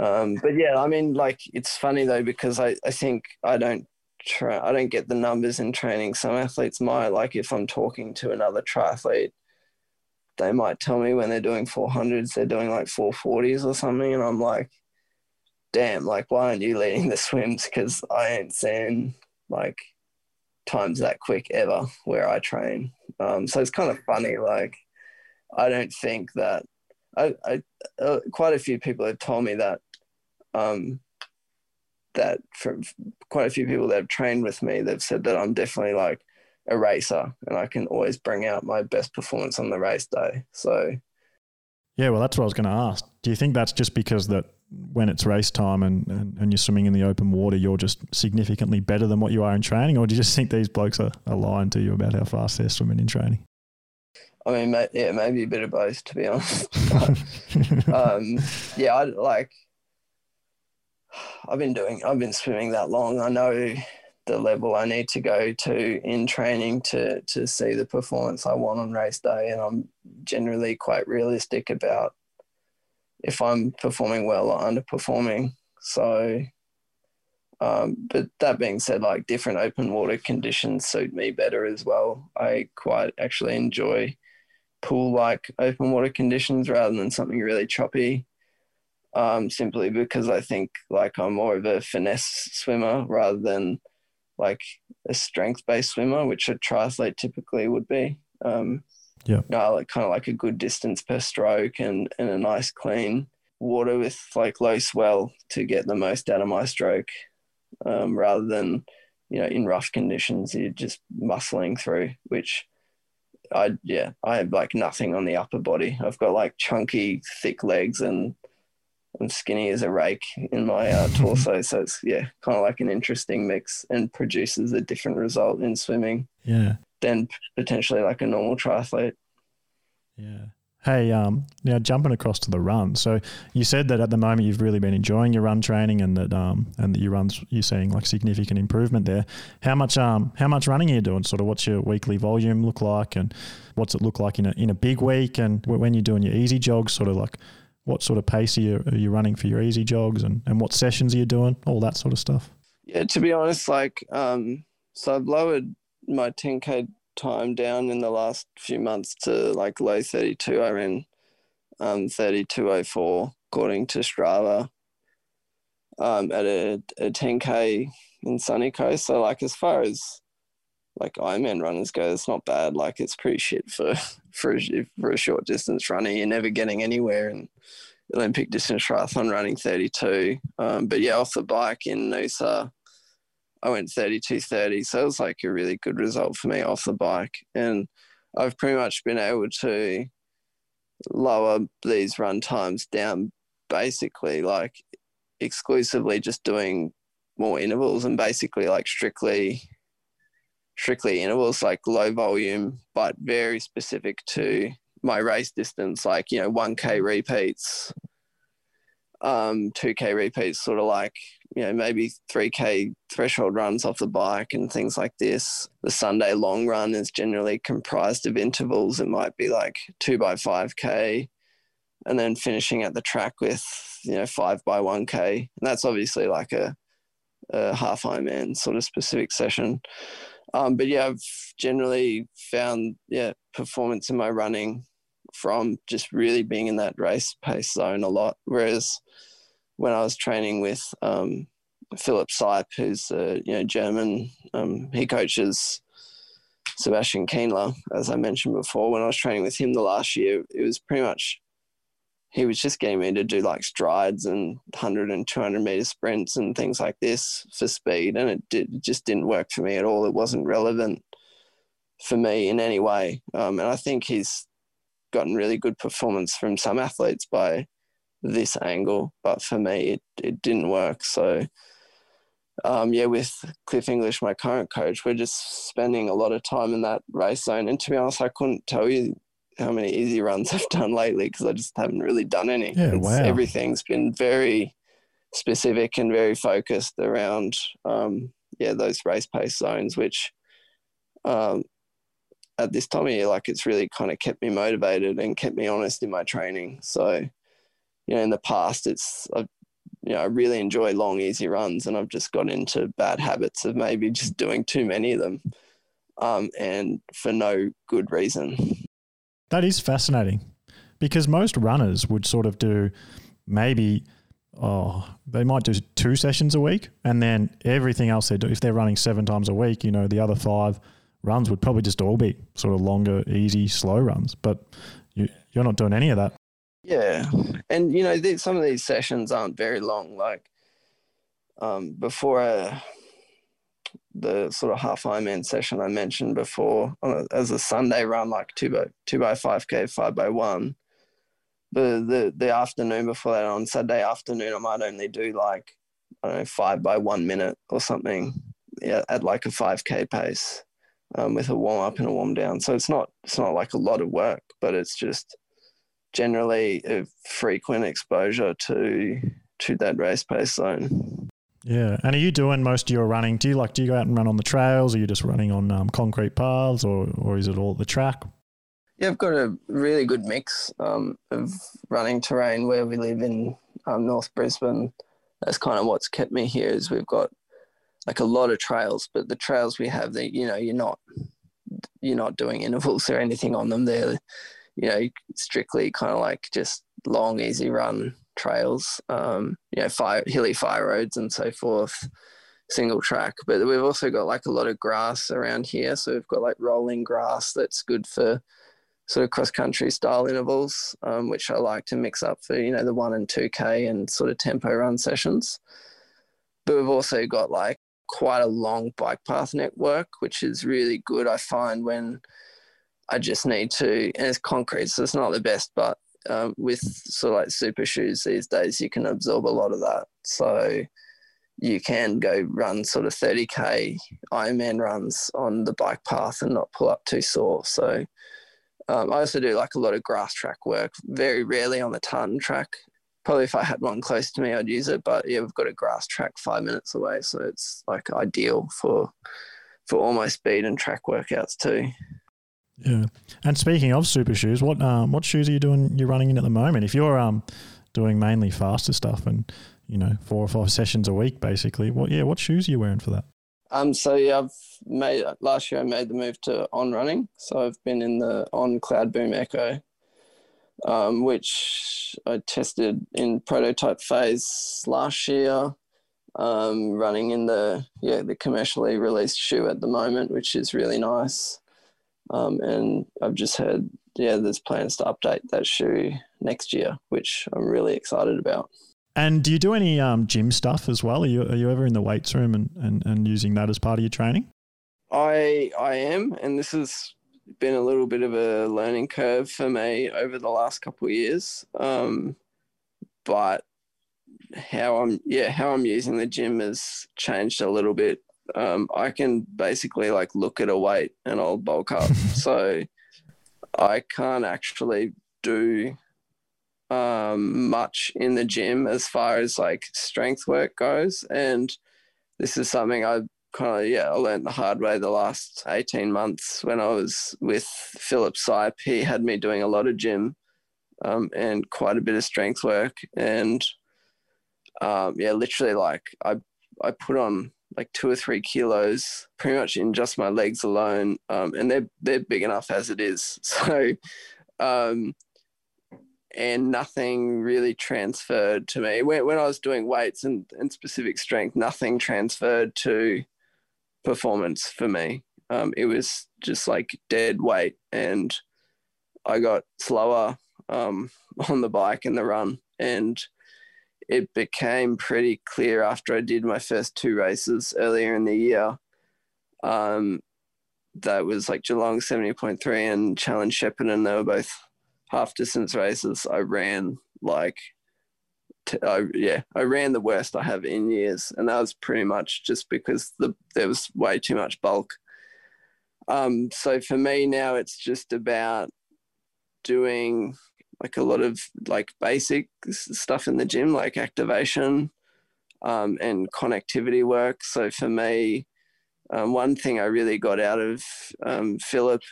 um, but yeah i mean like it's funny though because i, I think i don't try i don't get the numbers in training some athletes might like if i'm talking to another triathlete they might tell me when they're doing 400s, they're doing like 440s or something. And I'm like, damn, like, why aren't you leading the swims? Because I ain't seen like times that quick ever where I train. Um, so it's kind of funny. Like, I don't think that I, I uh, quite a few people have told me that um, that from quite a few people that have trained with me, they've said that I'm definitely like a racer and I can always bring out my best performance on the race day. So, yeah, well, that's what I was going to ask. Do you think that's just because that when it's race time and, and, and, you're swimming in the open water, you're just significantly better than what you are in training? Or do you just think these blokes are, are lying to you about how fast they're swimming in training? I mean, yeah, maybe a bit of both, to be honest. but, um, yeah, I like. I've been doing. I've been swimming that long. I know the level I need to go to in training to to see the performance I want on race day. And I'm generally quite realistic about if I'm performing well or underperforming. So, um, but that being said, like different open water conditions suit me better as well. I quite actually enjoy pool like open water conditions rather than something really choppy. um, simply because I think like I'm more of a finesse swimmer rather than like a strength based swimmer, which a triathlete typically would be. Um, yeah. No, like kind of like a good distance per stroke and, and a nice clean water with like low swell to get the most out of my stroke um, rather than, you know, in rough conditions, you're just muscling through, which I, yeah, I have like nothing on the upper body. I've got like chunky, thick legs and I'm skinny as a rake in my uh, torso. so it's, yeah, kind of like an interesting mix and produces a different result in swimming. Yeah than potentially like a normal triathlete. Yeah. Hey, um, now jumping across to the run. So you said that at the moment you've really been enjoying your run training, and that um, and that your runs you're seeing like significant improvement there. How much um, how much running are you doing? Sort of what's your weekly volume look like, and what's it look like in a in a big week, and when you're doing your easy jogs, sort of like what sort of pace are you, are you running for your easy jogs, and and what sessions are you doing, all that sort of stuff. Yeah, to be honest, like um, so I've lowered my 10k time down in the last few months to like low 32. I ran um, 3204 according to Strava um, at a, a 10k in Sunny Coast. So like as far as like Ironman runners go, it's not bad. Like it's pretty shit for for a, for a short distance runner. You're never getting anywhere in Olympic distance triathlon running 32. Um, but yeah, off the bike in Noosa, I went 32.30. So it was like a really good result for me off the bike. And I've pretty much been able to lower these run times down basically like exclusively just doing more intervals and basically like strictly strictly intervals like low volume but very specific to my race distance like you know 1k repeats um 2k repeats sort of like you know, maybe 3K threshold runs off the bike and things like this. The Sunday long run is generally comprised of intervals. It might be like two by 5K and then finishing at the track with, you know, five by 1K. And that's obviously like a, a half Ironman sort of specific session. Um, but yeah, I've generally found, yeah, performance in my running from just really being in that race pace zone a lot. Whereas, when I was training with um, Philipp Seipp, who's a you know German, um, he coaches Sebastian Kienle, as I mentioned before. When I was training with him the last year, it was pretty much he was just getting me to do like strides and 100 and 200 meter sprints and things like this for speed, and it, did, it just didn't work for me at all. It wasn't relevant for me in any way, um, and I think he's gotten really good performance from some athletes by this angle, but for me, it, it didn't work. So, um, yeah, with Cliff English, my current coach, we're just spending a lot of time in that race zone. And to be honest, I couldn't tell you how many easy runs I've done lately because I just haven't really done any. Yeah, wow. Everything's been very specific and very focused around, um, yeah, those race pace zones, which um, at this time of year, like it's really kind of kept me motivated and kept me honest in my training. So, you know, in the past, it's I've, you know I really enjoy long, easy runs, and I've just got into bad habits of maybe just doing too many of them, um, and for no good reason. That is fascinating, because most runners would sort of do maybe oh they might do two sessions a week, and then everything else they do if they're running seven times a week, you know, the other five runs would probably just all be sort of longer, easy, slow runs. But you, you're not doing any of that. Yeah, and you know th- some of these sessions aren't very long. Like um, before uh, the sort of half Ironman session I mentioned before, a, as a Sunday run, like two by two by five k, five by one. The the the afternoon before that on Saturday afternoon, I might only do like I don't know five by one minute or something. Yeah, at like a five k pace, um, with a warm up and a warm down. So it's not it's not like a lot of work, but it's just generally a frequent exposure to to that race pace zone. Yeah, and are you doing most of your running? Do you like do you go out and run on the trails? Or are you just running on um, concrete paths, or or is it all the track? Yeah, I've got a really good mix um, of running terrain where we live in um, North Brisbane. That's kind of what's kept me here. Is we've got like a lot of trails, but the trails we have, that you know, you're not you're not doing intervals or anything on them. They're you know, strictly kind of like just long, easy run trails, um, you know, fire, hilly fire roads and so forth, single track. But we've also got like a lot of grass around here. So we've got like rolling grass that's good for sort of cross country style intervals, um, which I like to mix up for, you know, the one and 2K and sort of tempo run sessions. But we've also got like quite a long bike path network, which is really good. I find when I just need to, and it's concrete, so it's not the best, but um, with sort of like super shoes these days, you can absorb a lot of that. So you can go run sort of 30k Ironman runs on the bike path and not pull up too sore. So um, I also do like a lot of grass track work, very rarely on the tartan track. Probably if I had one close to me, I'd use it. But yeah, we've got a grass track five minutes away, so it's like ideal for for all my speed and track workouts too. Yeah. And speaking of super shoes, what um what shoes are you doing? You're running in at the moment. If you're um doing mainly faster stuff and you know four or five sessions a week, basically, what yeah, what shoes are you wearing for that? Um. So yeah, I've made last year. I made the move to on running. So I've been in the on Cloud Boom Echo, um, which I tested in prototype phase last year. Um, running in the yeah the commercially released shoe at the moment, which is really nice. Um, and I've just heard, yeah, there's plans to update that shoe next year, which I'm really excited about. And do you do any um, gym stuff as well? Are you, are you ever in the weights room and, and, and using that as part of your training? I I am, and this has been a little bit of a learning curve for me over the last couple of years. Um, but how I'm yeah how I'm using the gym has changed a little bit um, I can basically like look at a weight and I'll bulk up. so I can't actually do um, much in the gym as far as like strength work goes. And this is something I kind of, yeah, I learned the hard way the last 18 months when I was with Philipp Seipp. He had me doing a lot of gym um, and quite a bit of strength work. And um, yeah, literally like I, I put on like two or three kilos pretty much in just my legs alone. Um, and they're, they're big enough as it is. So, um, and nothing really transferred to me when, when I was doing weights and, and specific strength, nothing transferred to performance for me. Um, it was just like dead weight and I got slower um, on the bike and the run and it became pretty clear after I did my first two races earlier in the year. Um, that was like Geelong 70.3 and Challenge Shepparton. They were both half distance races. I ran like, t- I, yeah, I ran the worst I have in years. And that was pretty much just because the, there was way too much bulk. Um, so for me now, it's just about doing like a lot of like basic stuff in the gym, like activation um, and connectivity work. So for me, um, one thing I really got out of um, Philip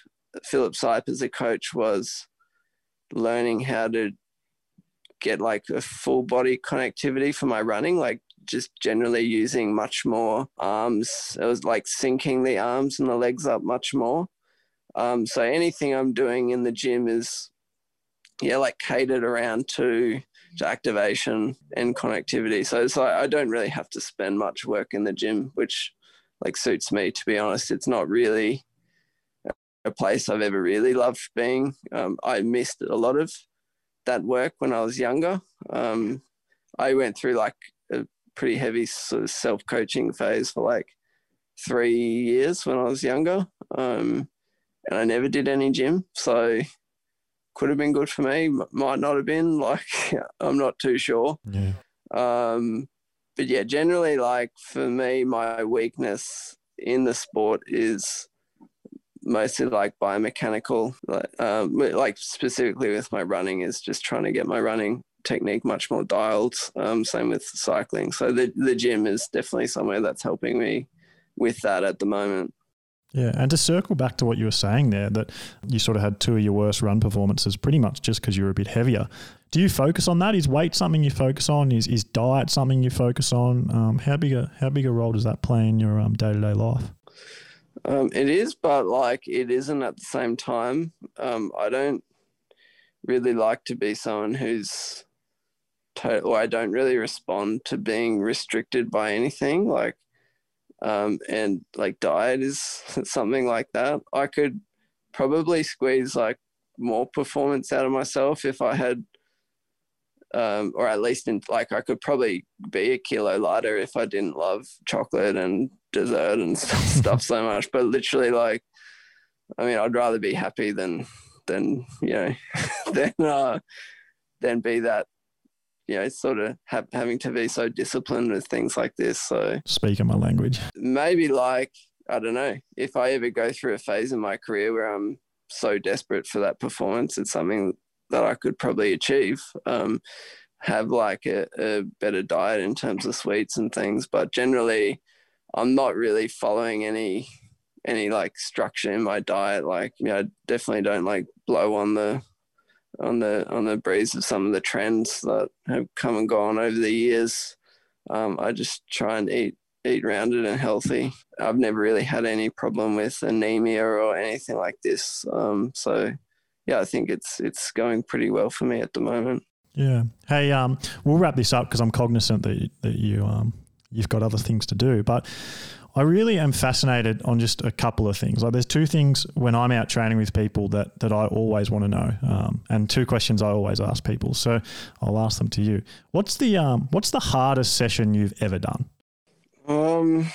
Philipp Seipp as a coach was learning how to get like a full body connectivity for my running, like just generally using much more arms. It was like syncing the arms and the legs up much more. Um, so anything I'm doing in the gym is yeah, like catered around to, to activation and connectivity. So it's like I don't really have to spend much work in the gym, which like suits me to be honest. It's not really a place I've ever really loved being. Um, I missed a lot of that work when I was younger. Um, I went through like a pretty heavy sort of self coaching phase for like three years when I was younger. Um, and I never did any gym. So could have been good for me, might not have been. Like, I'm not too sure. Yeah. Um, but yeah, generally, like for me, my weakness in the sport is mostly like biomechanical, like, um, like specifically with my running, is just trying to get my running technique much more dialed. Um, same with cycling. So the the gym is definitely somewhere that's helping me with that at the moment. Yeah, and to circle back to what you were saying there, that you sort of had two of your worst run performances pretty much just because you were a bit heavier. Do you focus on that? Is weight something you focus on? Is, is diet something you focus on? Um, how big a how big a role does that play in your day to day life? Um, it is, but like it isn't at the same time. Um, I don't really like to be someone who's total. I don't really respond to being restricted by anything like um, and like diet is something like that. I could probably squeeze like more performance out of myself if I had um, or at least in like I could probably be a kilo lighter if I didn't love chocolate and dessert and stuff so much. But literally, like, I mean, I'd rather be happy than than you know than uh, than be that you know sort of ha- having to be so disciplined with things like this. So speaking my language, maybe like I don't know if I ever go through a phase in my career where I'm so desperate for that performance, it's something that I could probably achieve. Um, have like a, a, better diet in terms of sweets and things, but generally, I'm not really following any any like structure in my diet. Like, you know, I definitely don't like blow on the on the on the breeze of some of the trends that have come and gone over the years. Um, I just try and eat eat rounded and healthy. I've never really had any problem with anemia or anything like this. Um, so yeah, I think it's it's going pretty well for me at the moment. Yeah. Hey, um, we'll wrap this up because I'm cognizant that that you um you've got other things to do, but. I really am fascinated on just a couple of things. Like, there's two things when I'm out training with people that that I always want to know, um, and two questions I always ask people. So I'll ask them to you. What's the um, what's the hardest session you've ever done? Um,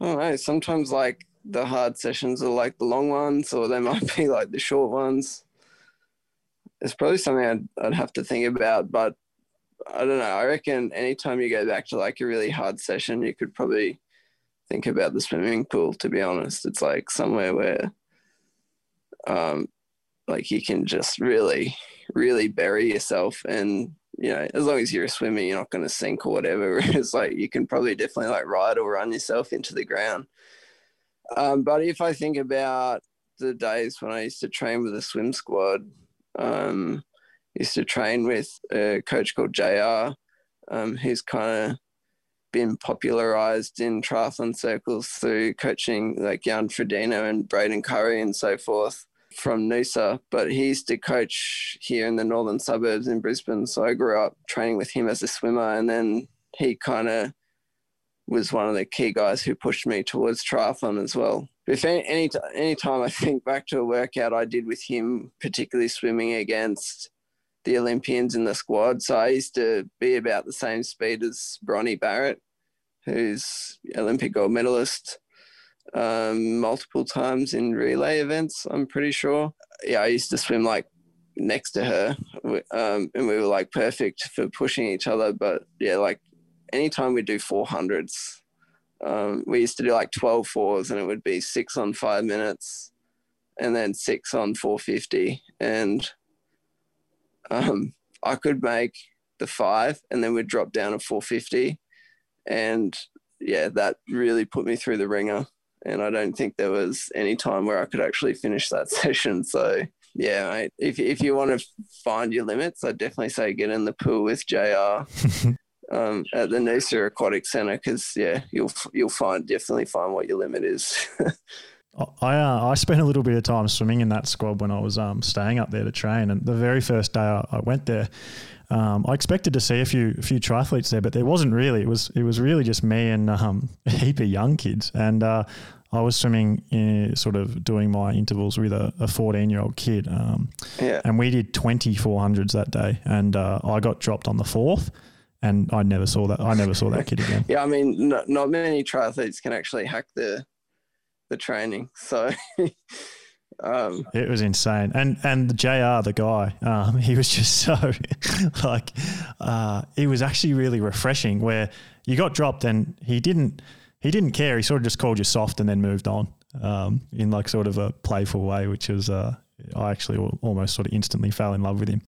don't know. Sometimes like the hard sessions are like the long ones, or they might be like the short ones. It's probably something I'd, I'd have to think about, but I don't know. I reckon anytime you go back to like a really hard session, you could probably think about the swimming pool. To be honest, it's like somewhere where, um, like you can just really, really bury yourself, and you know, as long as you're a swimmer, you're not going to sink or whatever. it's like you can probably definitely like ride or run yourself into the ground. Um, but if I think about the days when I used to train with a swim squad, um, used to train with a coach called JR, um, who's kind of been popularized in triathlon circles through coaching like Jan Frodeno and Braden Currie and so forth from Noosa. But he used to coach here in the northern suburbs in Brisbane. So I grew up training with him as a swimmer. And then he kind of was one of the key guys who pushed me towards triathlon as well. If any, any, any time I think back to a workout I did with him, particularly swimming against the Olympians in the squad. So I used to be about the same speed as Bronte Barratt, who's Olympic gold medalist um, multiple times in relay events. I'm pretty sure. Yeah, I used to swim like next to her, um, and we were like perfect for pushing each other. But yeah, like anytime we do 400s, um, we used to do like 12 fours, and it would be six on five minutes, and then six on 450, and um, I could make the five, and then we'd drop down to 450, and yeah, that really put me through the ringer and I don't think there was any time where I could actually finish that session. So yeah, mate, if if you want to find your limits, I'd definitely say get in the pool with JR um, at the Noosa Aquatic Centre because yeah, you'll you'll find definitely find what your limit is. I uh, I spent a little bit of time swimming in that squad when I was um, staying up there to train, and the very first day I, I went there, um, I expected to see a few a few triathletes there, but there wasn't really. It was it was really just me and um, a heap of young kids, and uh, I was swimming, in, sort of doing my intervals with a, a 14 year old kid. Um, yeah. And we did 20 400s that day. And uh, I got dropped on the fourth. And I never saw that. I never saw that kid again. yeah, I mean, not, not many triathletes can actually hack the the training. So um, it was insane. And and the JR the guy, um, he was just so like uh, it was actually really refreshing. Where you got dropped and he didn't he didn't care. He sort of just called you soft and then moved on um, in like sort of a playful way, which was uh, I actually almost sort of instantly fell in love with him.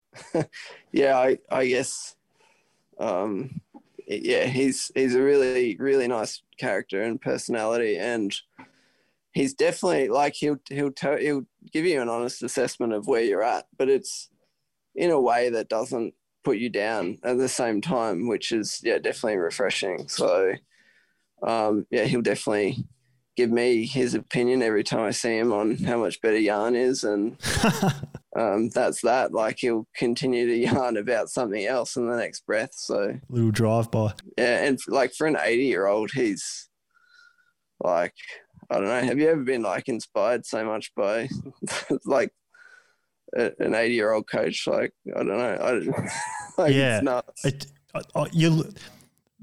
yeah, I I guess. Um, yeah, he's he's a really really nice character and personality, and he's definitely like he'll he'll tell he'll give you an honest assessment of where you're at, but it's in a way that doesn't put you down at the same time, which is yeah definitely refreshing. So um, yeah, he'll definitely give me his opinion every time I see him on how much better Jan is, and um, that's that. Like he'll continue to yarn about something else in the next breath. So little drive by. Yeah, and like for an eighty-year-old, he's like I don't know. Have you ever been like inspired so much by like a, an eighty-year-old coach? Like I don't know. I don't, like yeah, it's nuts. It, you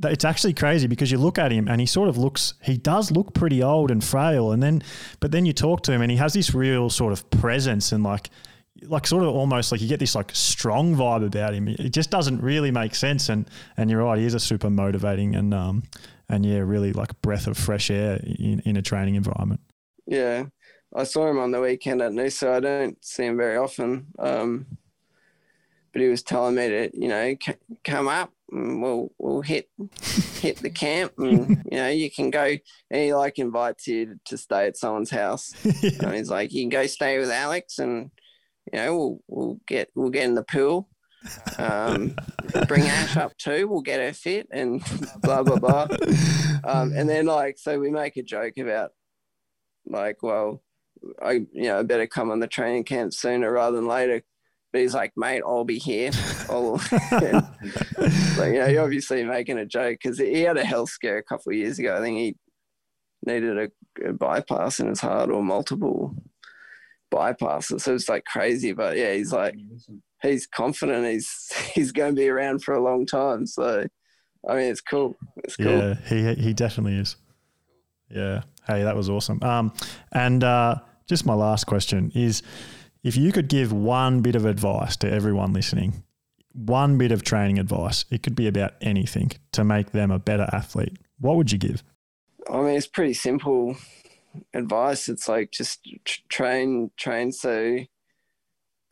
it's actually crazy because you look at him and he sort of looks he does look pretty old and frail and then but then you talk to him and he has this real sort of presence and like like sort of almost like you get this like strong vibe about him it just doesn't really make sense and and you're right he is a super motivating and um and yeah really like breath of fresh air in, in a training environment. Yeah. I saw him on the weekend at noosa. I don't see him very often um but he was telling me to you know c- come up we'll we'll hit hit the camp and you know you can go and he like invites you to stay at someone's house. Yeah. and he's like you can go stay with alex and you know we'll we'll get we'll get in the pool um, bring ash up too we'll get her fit and blah blah blah um, and then like so we make a joke about like well i you know I better come on the training camp sooner rather than later but he's like, mate, I'll be here. I'll, like, you know, you're obviously making a joke because he had a health scare a couple of years ago. I think he needed a, a bypass in his heart or multiple bypasses. So it's like crazy. But yeah, he's like, he's confident he's he's going to be around for a long time. So, I mean, it's cool. It's cool. Yeah, he, he definitely is. Yeah. Hey, that was awesome. Um, and uh, just my last question is, if you could give one bit of advice to everyone listening, one bit of training advice, it could be about anything to make them a better athlete, what would you give? I mean, it's pretty simple advice. It's like just train, train so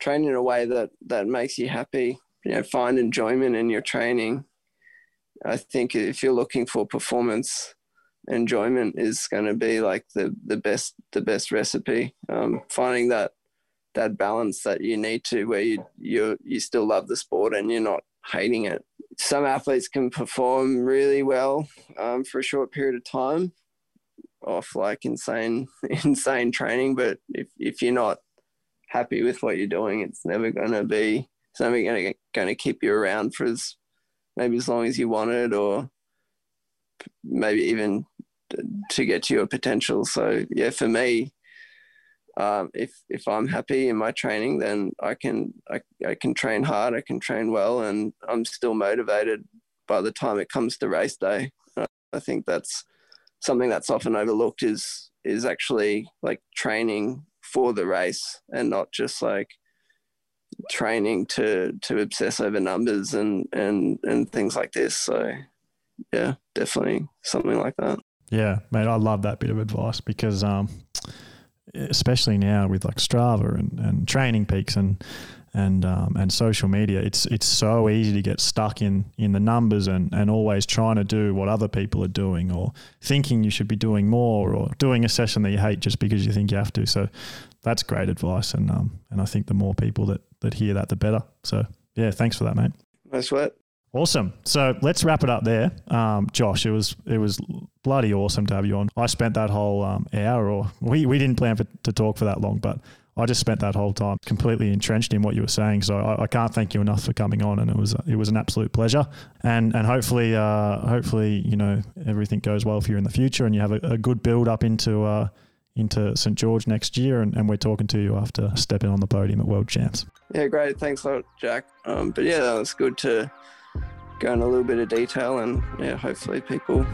train in a way that that makes you happy. You know, find enjoyment in your training. I think if you're looking for performance, enjoyment is going to be like the the best the best recipe. Um, finding that that balance that you need to where you you you still love the sport and you're not hating it. Some athletes can perform really well um, for a short period of time off like insane insane training, but if if you're not happy with what you're doing, it's never going to be it's never going to going to keep you around for as maybe as long as you wanted or maybe even to get to your potential. So yeah, for me, um, if if I'm happy in my training, then I can I, I can train hard, I can train well, and I'm still motivated by the time it comes to race day. I think that's something that's often overlooked is is actually like training for the race and not just like training to to obsess over numbers and and and things like this. So yeah, definitely something like that. Yeah, mate, I love that bit of advice because um especially now with like Strava and, and training peaks and and um, and social media, it's it's so easy to get stuck in in the numbers and, and always trying to do what other people are doing or thinking you should be doing more or doing a session that you hate just because you think you have to. So that's great advice, and um and I think the more people that that hear that, the better. So yeah, thanks for that, mate. No sweat. Awesome. So let's wrap it up there, um, Josh. It was it was bloody awesome to have you on. I spent that whole um, hour, or we, we didn't plan for, to talk for that long, but I just spent that whole time completely entrenched in what you were saying. So I, I can't thank you enough for coming on, and it was it was an absolute pleasure. And and hopefully uh, hopefully you know everything goes well for you in the future, and you have a, a good build up into. Uh, into St George next year, and, and we're talking to you after stepping on the podium at World Champs. Yeah, great. Thanks a lot, Jack. Um, but yeah, that was good to go in a little bit of detail and yeah, hopefully people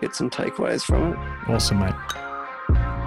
get some takeaways from it. Awesome, mate.